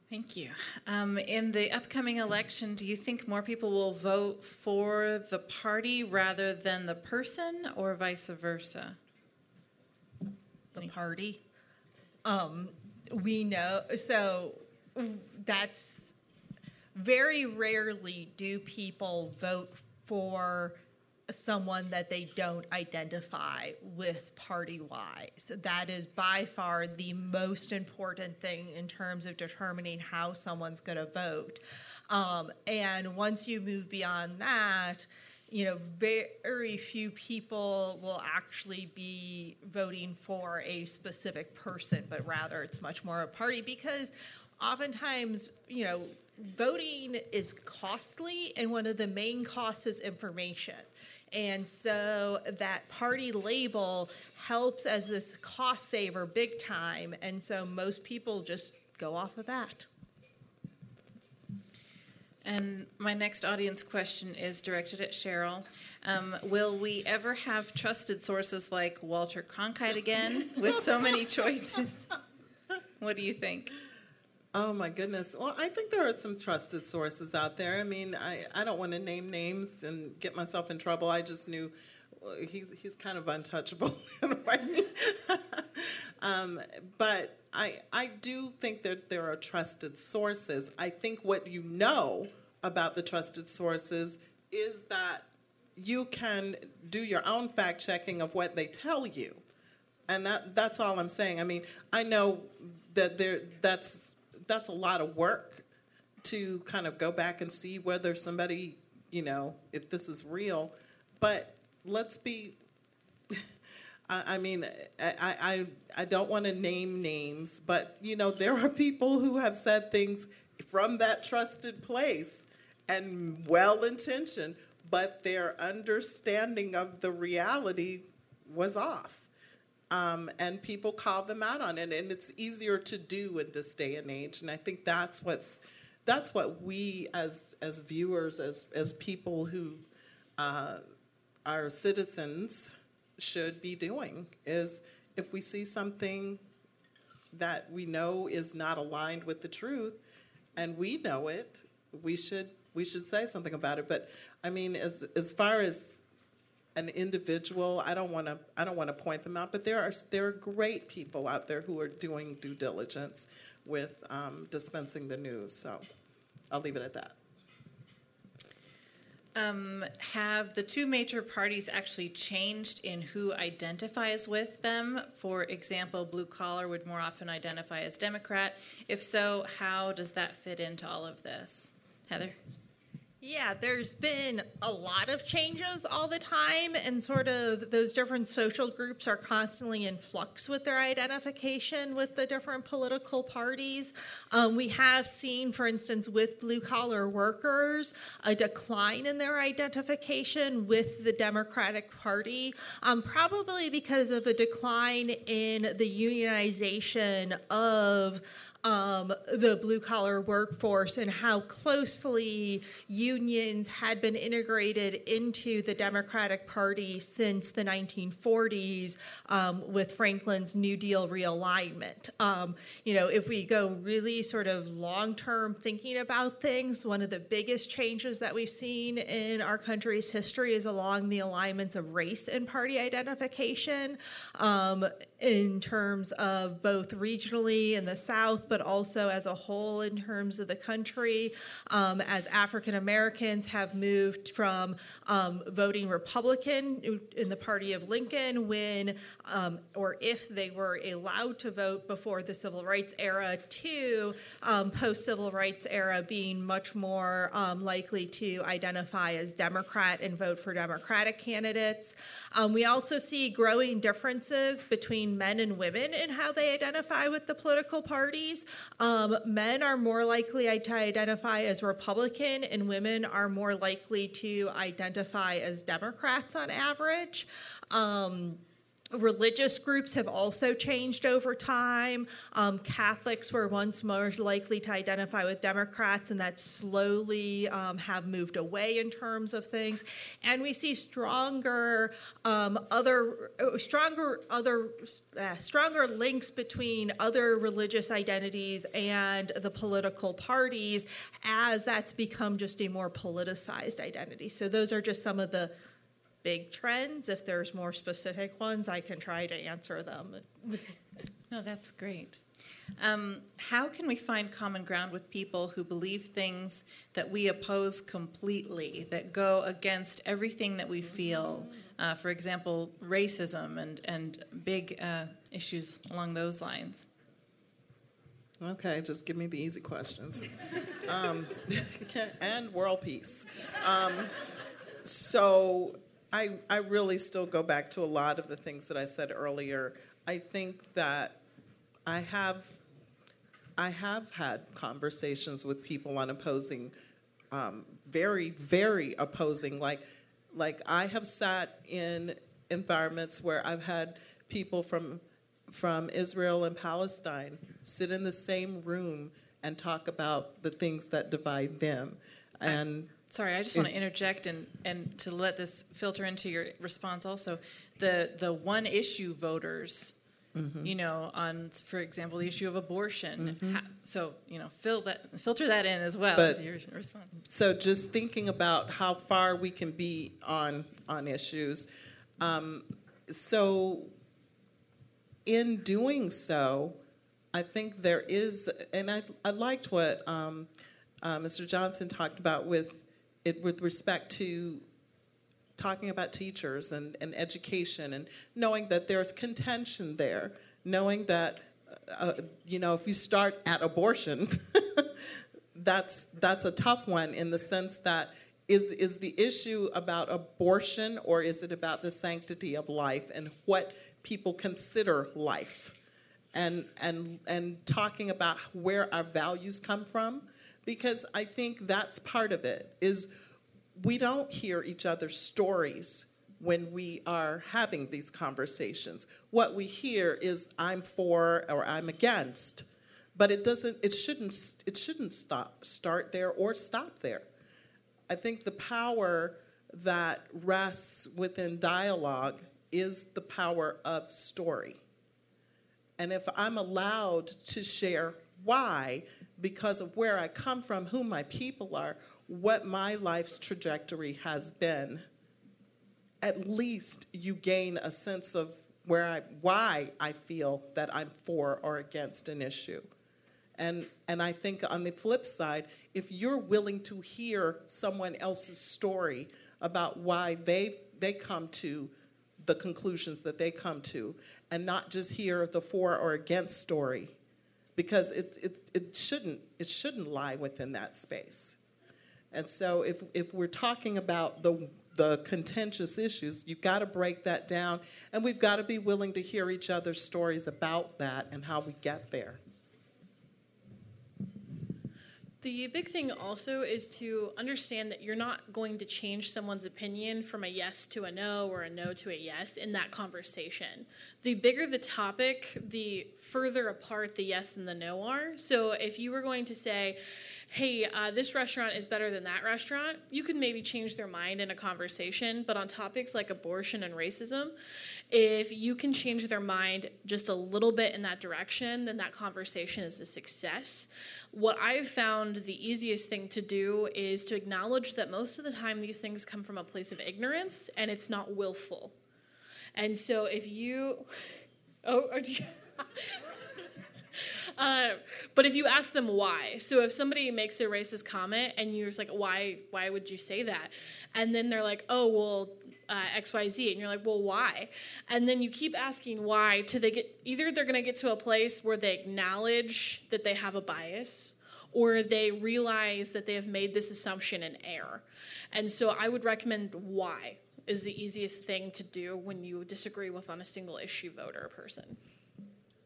Thank you. Um, in the upcoming election, do you think more people will vote for the party rather than the person, or vice versa? The party. Um, we know, so that's very rarely do people vote for someone that they don't identify with party wise. That is by far the most important thing in terms of determining how someone's going to vote. Um, and once you move beyond that, you know, very few people will actually be voting for a specific person, but rather it's much more a party because oftentimes, you know, voting is costly, and one of the main costs is information. And so that party label helps as this cost saver big time. And so most people just go off of that. And my next audience question is directed at Sheryl. Um, will we ever have trusted sources like Walter Cronkite again with so many choices? What do you think? Oh my goodness. Well, I think there are some trusted sources out there. I mean, I, I don't want to name names and get myself in trouble. I just knew he's he's kind of untouchable um, but I I do think that there are trusted sources. I think what you know about the trusted sources is that you can do your own fact checking of what they tell you. And that, that's all I'm saying. I mean, I know that there that's that's a lot of work to kind of go back and see whether somebody, you know, if this is real. But let's be. I, I mean, I, I, I don't want to name names, but you know, there are people who have said things from that trusted place and well intentioned, but their understanding of the reality was off. Um, and people call them out on it, and it's easier to do in this day and age. And I think that's what's that's what we as as viewers, as as people who uh, are citizens, should be doing. Is if we see something that we know is not aligned with the truth, and we know it, we should we should say something about it. But I mean, as as far as an individual. I don't want to I don't want to point them out, but there are there are great people out there who are doing due diligence with um, dispensing the news. So I'll leave it at that. Um, have the two major parties actually changed in who identifies with them? For example, blue collar would more often identify as Democrat. If so, how does that fit into all of this? Heather? Yeah, there's been a lot of changes all the time, and sort of those different social groups are constantly in flux with their identification with the different political parties. Um, we have seen, for instance, with blue collar workers, a decline in their identification with the Democratic Party, um, probably because of a decline in the unionization of um, the blue collar workforce and how closely unions had been integrated into the Democratic Party since the 1940s um, with Franklin's New Deal realignment. Um, you know, if we go really sort of long term thinking about things, one of the biggest changes that we've seen in our country's history is along the alignments of race and party identification um, in terms of both regionally in the South but also as a whole in terms of the country, um, as African Americans have moved from um, voting Republican in the party of Lincoln when um, or if they were allowed to vote before the civil rights era to um, post civil rights era being much more um, likely to identify as Democrat and vote for Democratic candidates. We also see growing differences between men and women in how they identify with the political parties. Um, men are more likely to identify as Republican, and women are more likely to identify as Democrats on average. Um, Religious groups have also changed over time. Um, Catholics were once more likely to identify with Democrats, and that slowly um, have moved away in terms of things. And we see stronger um, other, stronger other, uh, stronger links between other religious identities and the political parties as that's become just a more politicized identity. So those are just some of the big trends. If there's more specific ones, I can try to answer them. no, that's great. Um, how can we find common ground with people who believe things that we oppose completely, that go against everything that we feel? Uh, for example, racism and, and big uh, issues along those lines. Okay, just give me the easy questions. um, and world peace. Um, so, I, I really still go back to a lot of the things that I said earlier. I think that I have I have had conversations with people on opposing, um, very, very opposing. Like, like I have sat in environments where I've had people from from Israel and Palestine sit in the same room and talk about the things that divide them. And Sorry, I just want to interject and, and to let this filter into your response also. The the one issue voters, you know, on for example the issue of abortion. Ha, so you know, fill that filter that in as well But- as your response. so just thinking about how far we can be on on issues um, so in doing so i think there is and i, I liked what um, uh, mr johnson talked about with it with respect to talking about teachers and, and education and knowing that there's contention there knowing that uh, you know if you start at abortion that's that's a tough one in the sense that is is the issue about abortion or is it about the sanctity of life and what people consider life? And and and talking about where our values come from because I think that's part of it is we don't hear each other's stories when we are having these conversations. What we hear is I'm for or I'm against, but it doesn't it shouldn't it shouldn't stop start there or stop there. I think the power that rests within dialogue is the power of story. And if I'm allowed to share why, because of where I come from, who my people are, what my life's trajectory has been, at least you gain a sense of where I, why I feel that I'm for or against an issue. And, and I think on the flip side, if you're willing to hear someone else's story about why they they come to the conclusions that they come to, and not just hear the for or against story, because it, it, it shouldn't it shouldn't lie within that space. And so if if we're talking about the the contentious issues, you've got to break that down, and we've got to be willing to hear each other's stories about that and how we get there. The big thing also is to understand that you're not going to change someone's opinion from a yes to a no or a no to a yes in that conversation. The bigger the topic, the further apart the yes and the no are. So if you were going to say, hey, uh, this restaurant is better than that restaurant, you could maybe change their mind in a conversation. But on topics like abortion and racism, if you can change their mind just a little bit in that direction, then that conversation is a success. What I've found the easiest thing to do is to acknowledge that most of the time these things come from a place of ignorance and it's not willful. And so if you. Oh, are you. Uh, but if you ask them why, so if somebody makes a racist comment and you're just like, why, why would you say that? And then they're like, oh, well, uh, X, Y, Z, and you're like, well, why? And then you keep asking why till they get either they're gonna get to a place where they acknowledge that they have a bias, or they realize that they have made this assumption an error. And so I would recommend why is the easiest thing to do when you disagree with on a single issue voter person.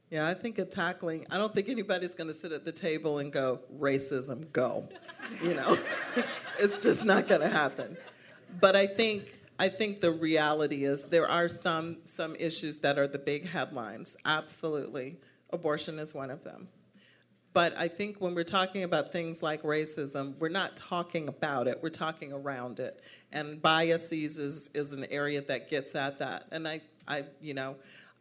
Yeah, I think of tackling, I don't think anybody's going to sit at the table and go, racism, go. You know, it's just not going to happen. But I think, I think the reality is there are some, some issues that are the big headlines. Absolutely. Abortion is one of them. But I think when we're talking about things like racism, we're not talking about it, we're talking around it. And biases is, is an area that gets at that. And I, I you know,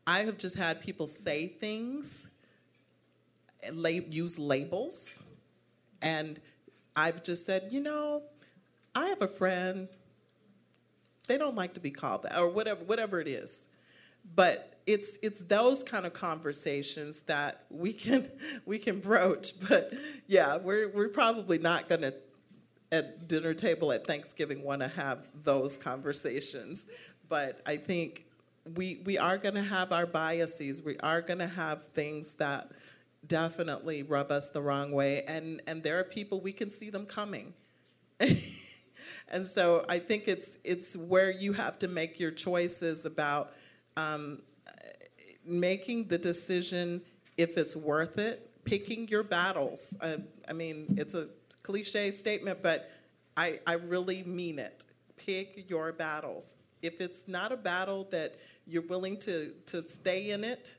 I have just had people say things, lab- use labels, and I've just said, you know, I have a friend. They don't like to be called that, or whatever, whatever it is. But it's it's those kind of conversations that we can we can broach. But yeah, we're we're probably not going to at dinner table at Thanksgiving want to have those conversations. But I think we we are going to have our biases. We are going to have things that definitely rub us the wrong way, and and there are people we can see them coming. and so I think it's it's where you have to make your choices about um, making the decision if it's worth it picking your battles. Uh, I mean, it's a cliche statement, but I, I really mean it. Pick your battles. If it's not a battle that you're willing to, to stay in it,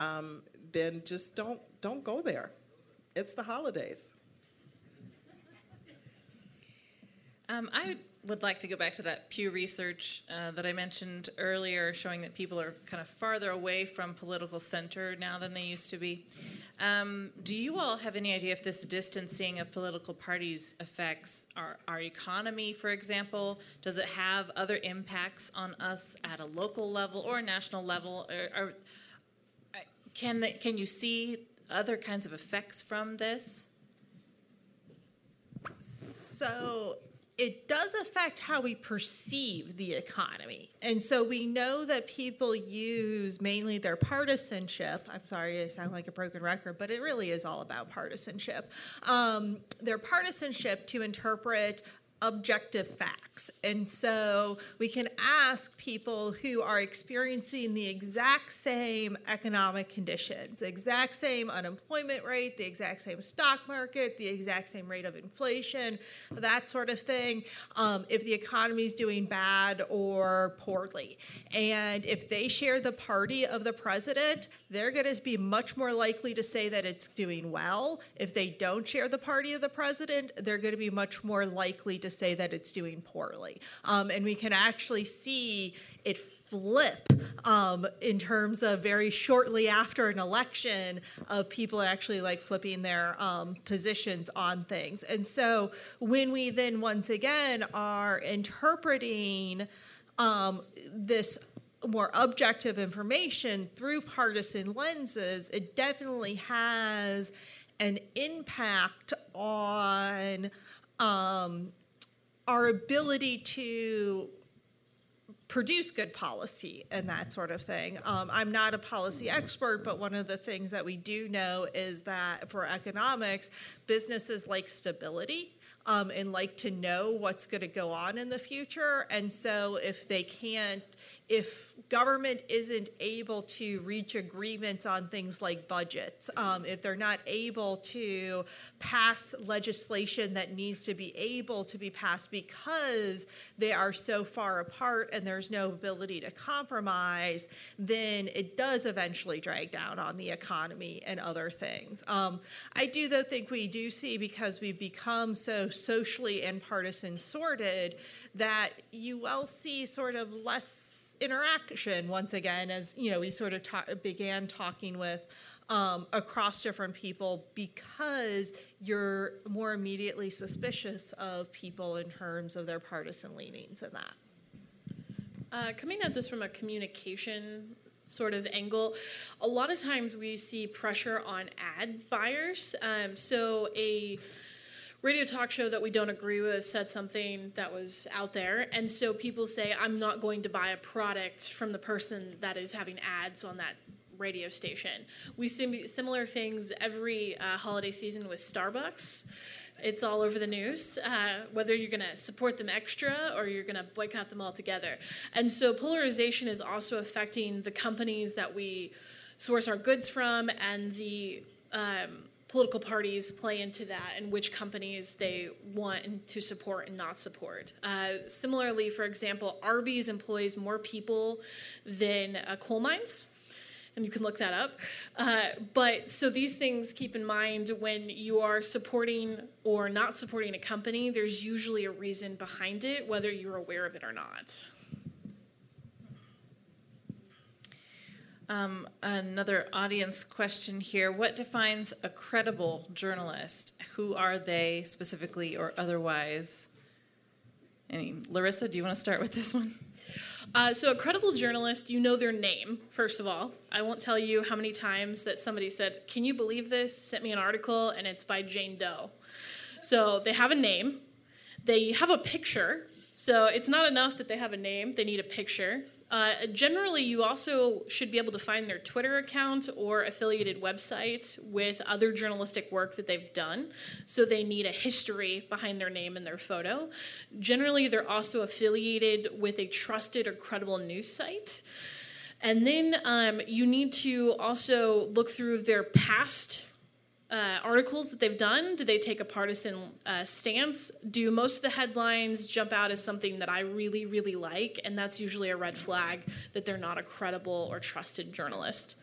um, then just don't, don't go there. It's the holidays. Um, I would like to go back to that Pew Research uh, that I mentioned earlier, showing that people are kind of farther away from political center now than they used to be. Um, do you all have any idea if this distancing of political parties affects our, our economy, for example? Does it have other impacts on us at a local level or a national level? Or, or can, the, can you see other kinds of effects from this? So it does affect how we perceive the economy. And so we know that people use mainly their partisanship. I'm sorry, I sound like a broken record, but it really is all about partisanship. Um, their partisanship to interpret objective facts. And so we can ask people who are experiencing the exact same economic conditions, exact same unemployment rate, the exact same stock market, the exact same rate of inflation, that sort of thing, um, if the economy is doing bad or poorly. And if they share the party of the president, they're going to be much more likely to say that it's doing well. If they don't share the party of the president, they're going to be much more likely to to say that it's doing poorly. Um, and we can actually see it flip um, in terms of very shortly after an election of people actually like flipping their um, positions on things. And so when we then once again are interpreting um, this more objective information through partisan lenses, it definitely has an impact on um, our ability to produce good policy and that sort of thing. Um, I'm not a policy expert, but one of the things that we do know is that for economics, businesses like stability. Um, and like to know what's going to go on in the future. And so, if they can't, if government isn't able to reach agreements on things like budgets, um, if they're not able to pass legislation that needs to be able to be passed because they are so far apart and there's no ability to compromise, then it does eventually drag down on the economy and other things. Um, I do, though, think we do see because we've become so socially and partisan sorted that you will see sort of less interaction once again as you know we sort of ta- began talking with um, across different people because you're more immediately suspicious of people in terms of their partisan leanings and that. Uh, coming at this from a communication sort of angle, a lot of times we see pressure on ad buyers. Um, so a radio talk show that we don't agree with said something that was out there. And so people say, I'm not going to buy a product from the person that is having ads on that radio station. We see similar things every uh, holiday season with Starbucks. It's all over the news, uh, whether you're going to support them extra or you're going to boycott them altogether. And so polarization is also affecting the companies that we source our goods from and the um, political parties play into that and which companies they want to support and not support. Uh, similarly, for example, Arby's employs more people than uh, coal mines. And you can look that up. Uh, but so these things keep in mind when you are supporting or not supporting a company, there's usually a reason behind it, whether you're aware of it or not. Um, another audience question here. What defines a credible journalist? Who are they specifically or otherwise? Any, LaRissa, do you want to start with this one? Uh, so, a credible journalist, you know their name, first of all. I won't tell you how many times that somebody said, Can you believe this? Sent me an article, and it's by Jane Doe. So, they have a name, they have a picture. So, it's not enough that they have a name, they need a picture. Uh, generally, you also should be able to find their Twitter account or affiliated website with other journalistic work that they've done. So they need a history behind their name and their photo. Generally, they're also affiliated with a trusted or credible news site. And then um, you need to also look through their past uh, articles that they've done? Do they take a partisan uh, stance? Do most of the headlines jump out as something that I really, really like? And that's usually a red flag that they're not a credible or trusted journalist.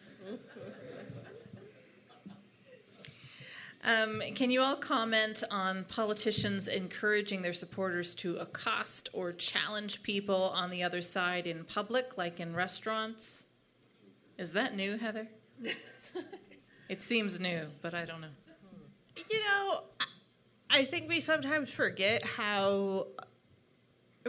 Um, can you all comment on politicians encouraging their supporters to accost or challenge people on the other side in public, like in restaurants? Is that new, Heather? it seems new, but I don't know. You know, I think we sometimes forget how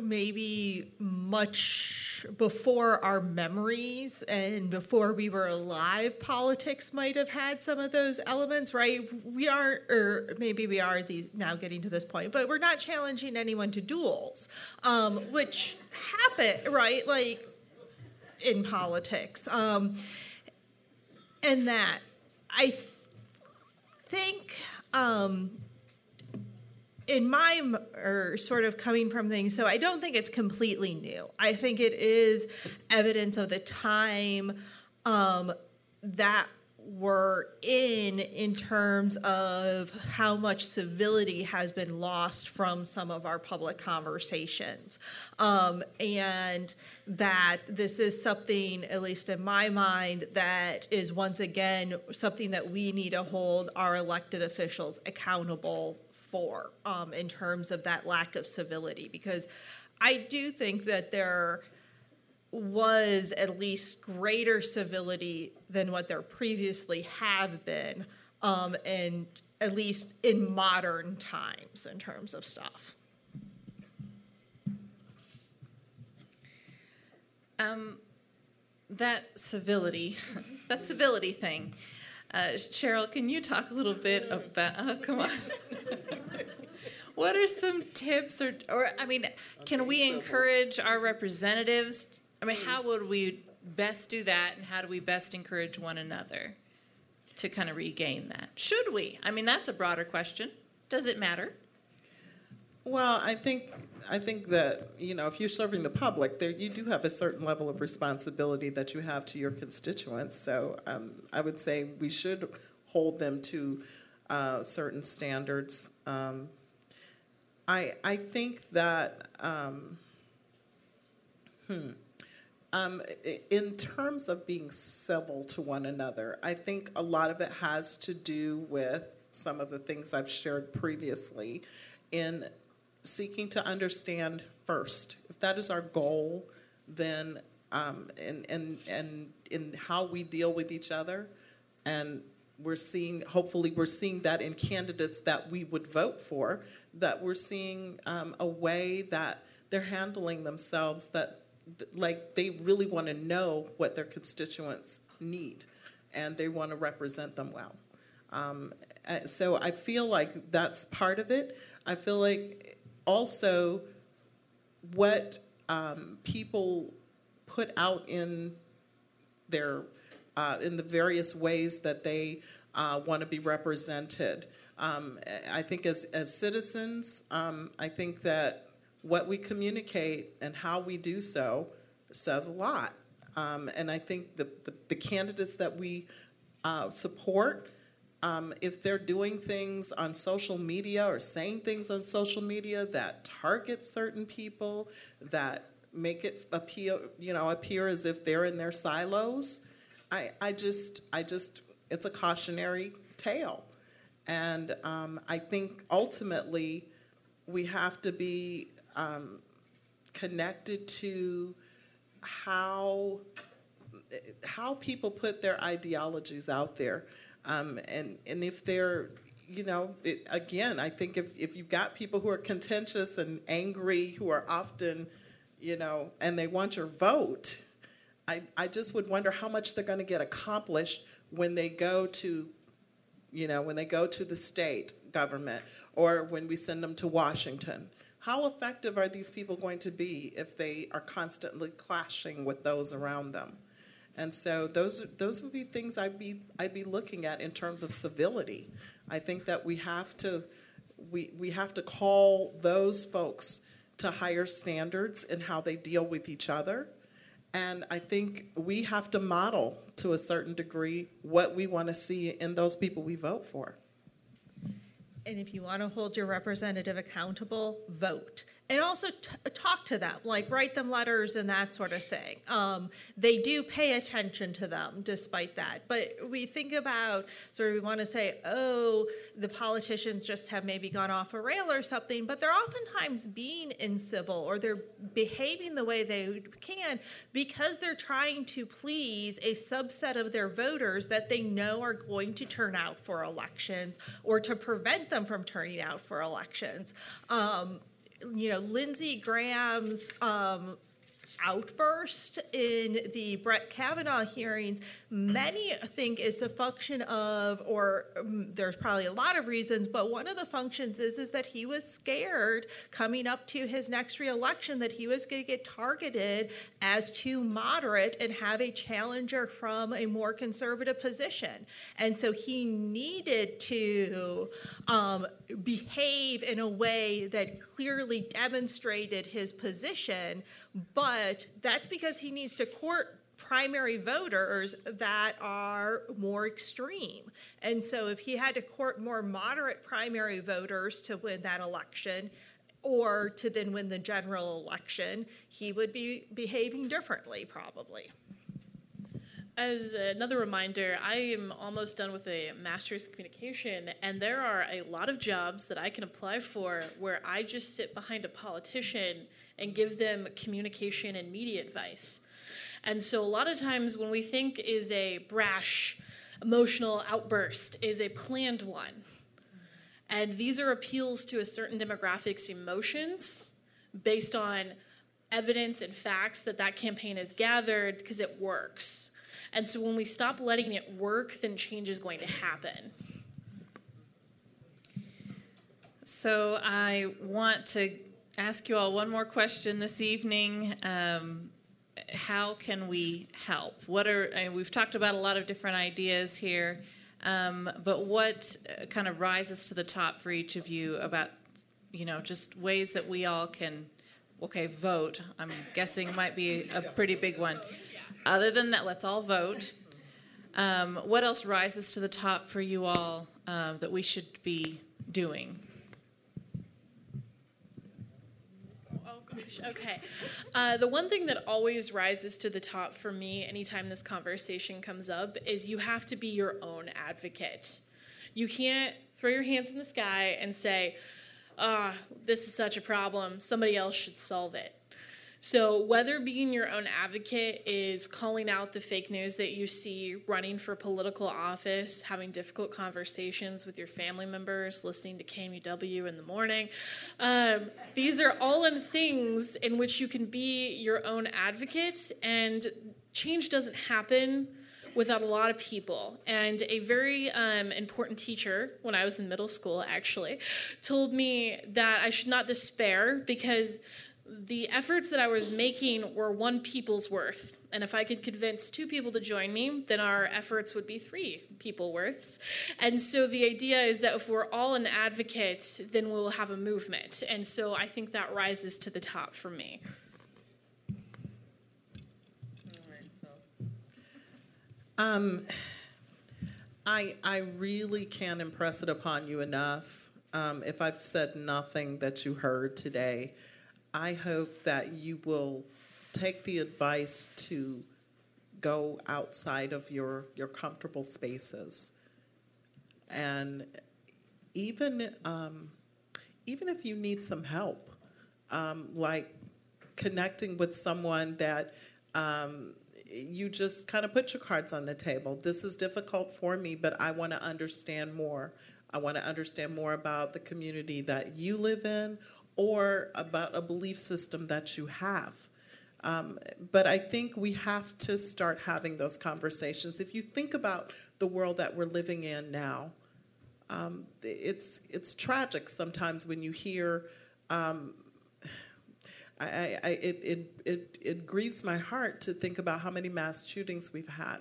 maybe much before our memories and before we were alive, politics might have had some of those elements, right? We aren't, or maybe we are these now getting to this point, but we're not challenging anyone to duels, um, which happen, right? Like in politics, um, and that I th- think. Um, in my or sort of coming from things so i don't think it's completely new i think it is evidence of the time um, that we're in in terms of how much civility has been lost from some of our public conversations. Um, and that this is something at least in my mind that is once again something that we need to hold our elected officials accountable for um, in terms of that lack of civility. Because I do think that there was at least greater civility than what there previously have been, um, and at least in modern times in terms of stuff. Um, that civility, that civility thing. Uh, Sheryl, can you talk a little bit about? Oh, come on. what are some tips, or, or I mean, can we encourage our representatives? I mean, how would we best do that, and how do we best encourage one another to kind of regain that? Should we? I mean, that's a broader question. Does it matter? Well, I think I think that you know if you're serving the public, there you do have a certain level of responsibility that you have to your constituents. So um, I would say we should hold them to uh, certain standards. Um, I I think that. Um, hmm. Um, in terms of being civil to one another, I think a lot of it has to do with some of the things I've shared previously in seeking to understand first. If that is our goal, then um, and and and in how we deal with each other, and we're seeing hopefully we're seeing that in candidates that we would vote for, that we're seeing um, a way that they're handling themselves that like they really want to know what their constituents need, and they want to represent them well. Um, so I feel like that's part of it. I feel like also what um, people put out in their uh, in the various ways that they uh, want to be represented. Um, I think as as citizens, um, I think that what we communicate and how we do so says a lot. Um, and I think the, the, the candidates that we uh, support um, if they're doing things on social media or saying things on social media that target certain people, that make it appear, you know, appear as if they're in their silos, I, I just, I just, it's a cautionary tale. And um, I think ultimately we have to be um, connected to how how people put their ideologies out there. Um, and, and if they're, you know, it, again, I think if, if you've got people who are contentious and angry, who are often, you know, and they want your vote, I, I just would wonder how much they're going to get accomplished when they go to, you know, when they go to the state government or when we send them to Washington. How effective are these people going to be if they are constantly clashing with those around them? And so those those would be things I'd be I'd be looking at in terms of civility. I think that we have to we we have to call those folks to higher standards in how they deal with each other. And I think we have to model to a certain degree what we want to see in those people we vote for. And if you want to hold your representative accountable, vote. And also talk to them, like write them letters and that sort of thing. Um, they do pay attention to them despite that. But we think about sort of, we want to say, oh, the politicians just have maybe gone off a rail or something, but they're oftentimes being incivil or they're behaving the way they can because they're trying to please a subset of their voters that they know are going to turn out for elections or to prevent them from turning out for elections. Um, you know, Lindsey Graham's um, outburst in the Brett Kavanaugh hearings, many think is a function of, or um, there's probably a lot of reasons, but one of the functions is is that he was scared coming up to his next reelection that he was going to get targeted as too moderate and have a challenger from a more conservative position, and so he needed to um, behave in a way that clearly demonstrated his position, but but that's because he needs to court primary voters that are more extreme. And so if he had to court more moderate primary voters to win that election, or to then win the general election, he would be behaving differently, probably. As another reminder, I am almost done with a master's in communication, and there are a lot of jobs that I can apply for where I just sit behind a politician and give them communication and media advice. And so a lot of times when we think is a brash, emotional outburst is a planned one. And these are appeals to a certain demographic's emotions based on evidence and facts that that campaign has gathered because it works. And so when we stop letting it work, then change is going to happen. So I want to ask you all one more question this evening. Um, how can we help? What are I mean, we've talked about a lot of different ideas here, um, but what uh, kind of rises to the top for each of you about you know just ways that we all can okay vote? I'm guessing might be a pretty big one. Other than that, let's all vote. Um, what else rises to the top for you all uh, that we should be doing? Okay. Uh, the one thing that always rises to the top for me anytime this conversation comes up is you have to be your own advocate. You can't throw your hands in the sky and say, ah, oh, this is such a problem, somebody else should solve it. So, whether being your own advocate is calling out the fake news that you see, running for political office, having difficult conversations with your family members, listening to KMUW in the morning, um, these are all in things in which you can be your own advocate, and change doesn't happen without a lot of people. And a very um, important teacher, when I was in middle school actually, told me that I should not despair because the efforts that I was making were one people's worth. And if I could convince two people to join me, then our efforts would be three people worths. And so the idea is that if we're all an advocate, then we'll have a movement. And so I think that rises to the top for me. Um, I, I really can't impress it upon you enough. Um, if I've said nothing that you heard today, I hope that you will take the advice to go outside of your, your comfortable spaces. And even, um, even if you need some help, um, like connecting with someone that um, you just kind of put your cards on the table. This is difficult for me, but I want to understand more. I want to understand more about the community that you live in or about a belief system that you have. Um, but I think we have to start having those conversations. If you think about the world that we're living in now, um, it's it's tragic sometimes when you hear. Um, I, I, it, it, it, it grieves my heart to think about how many mass shootings we've had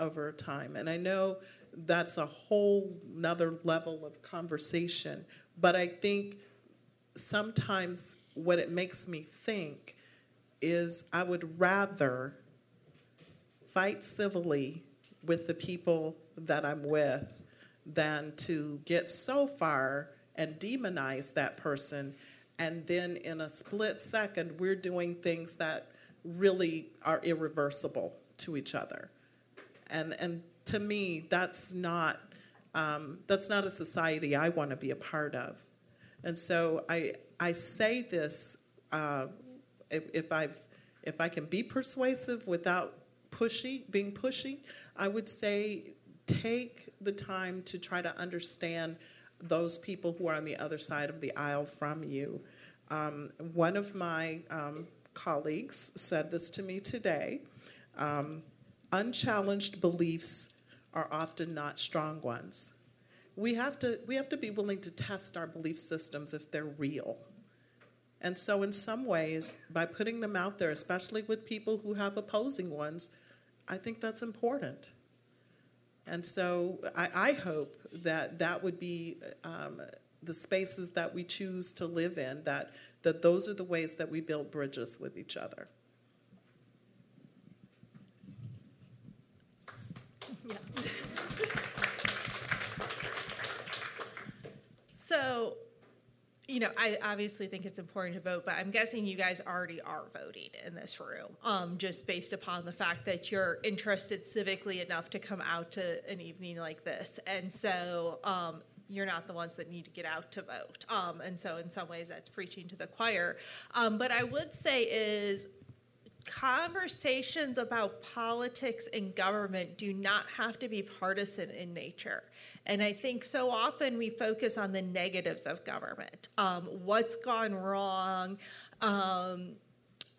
over time. And I know that's a whole nother level of conversation, but I think sometimes what it makes me think is I would rather fight civilly with the people that I'm with than to get so far and demonize that person. And then in a split second, we're doing things that really are irreversible to each other. And, and to me, that's not, um, that's not a society I want to be a part of. And so I, I say this uh, if, if, I've, if I can be persuasive without pushy, being pushy, I would say take the time to try to understand those people who are on the other side of the aisle from you. Um, one of my um, colleagues said this to me today um, unchallenged beliefs are often not strong ones. We have, to, we have to be willing to test our belief systems if they're real. And so, in some ways, by putting them out there, especially with people who have opposing ones, I think that's important. And so, I, I hope that that would be um, the spaces that we choose to live in, that, that those are the ways that we build bridges with each other. So, you know, I obviously think it's important to vote, but I'm guessing you guys already are voting in this room, um, just based upon the fact that you're interested civically enough to come out to an evening like this. And so, um, you're not the ones that need to get out to vote. Um, and so, in some ways, that's preaching to the choir. Um, but I would say is conversations about politics and government do not have to be partisan in nature. And I think so often we focus on the negatives of government um, what's gone wrong. Um,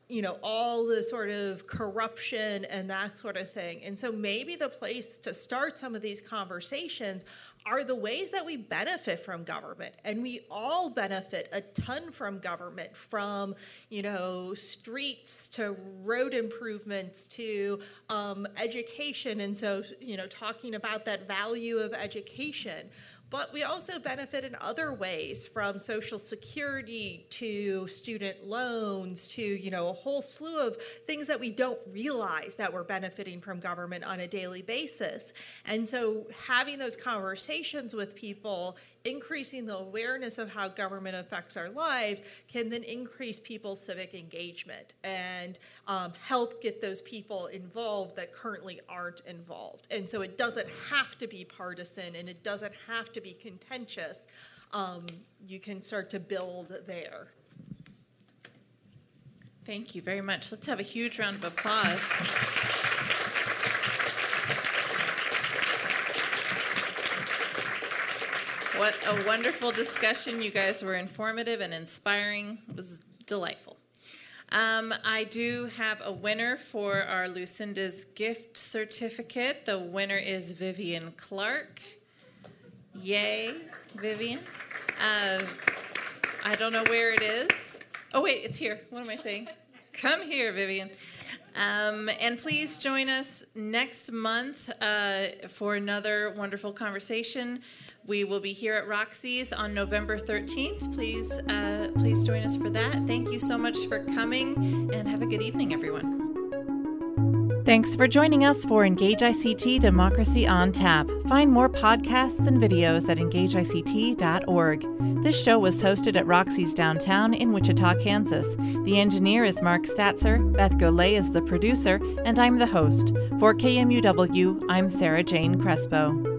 you know, all the sort of corruption and that sort of thing. And so maybe the place to start some of these conversations are the ways that we benefit from government. And we all benefit a ton from government, from, you know, streets to road improvements to um, education. And so, you know, talking about that value of education. But we also benefit in other ways from Social Security to student loans to, you know, a whole slew of things that we don't realize that we're benefiting from government on a daily basis. And so having those conversations with people, increasing the awareness of how government affects our lives, can then increase people's civic engagement and um, help get those people involved that currently aren't involved. And so it doesn't have to be partisan and it doesn't have to to be contentious, um, you can start to build there. Thank you very much. Let's have a huge round of applause. What a wonderful discussion. You guys were informative and inspiring. It was delightful. Um, I do have a winner for our Lucinda's gift certificate. The winner is Vivian Clark. Yay, Vivian. Uh, I don't know where it is. Oh, wait, it's here. What am I saying? Come here, Vivian. Um, and please join us next month uh, for another wonderful conversation. We will be here at Roxy's on November 13th. Please, uh, please join us for that. Thank you so much for coming, and have a good evening, everyone. Thanks for joining us for Engage ICT Democracy on Tap. Find more podcasts and videos at engageict.org. This show was hosted at Roxy's downtown in Wichita, Kansas. The engineer is Mark Statzer, Beth Golay is the producer, and I'm the host. For KMUW, I'm Sarah Jane Crespo.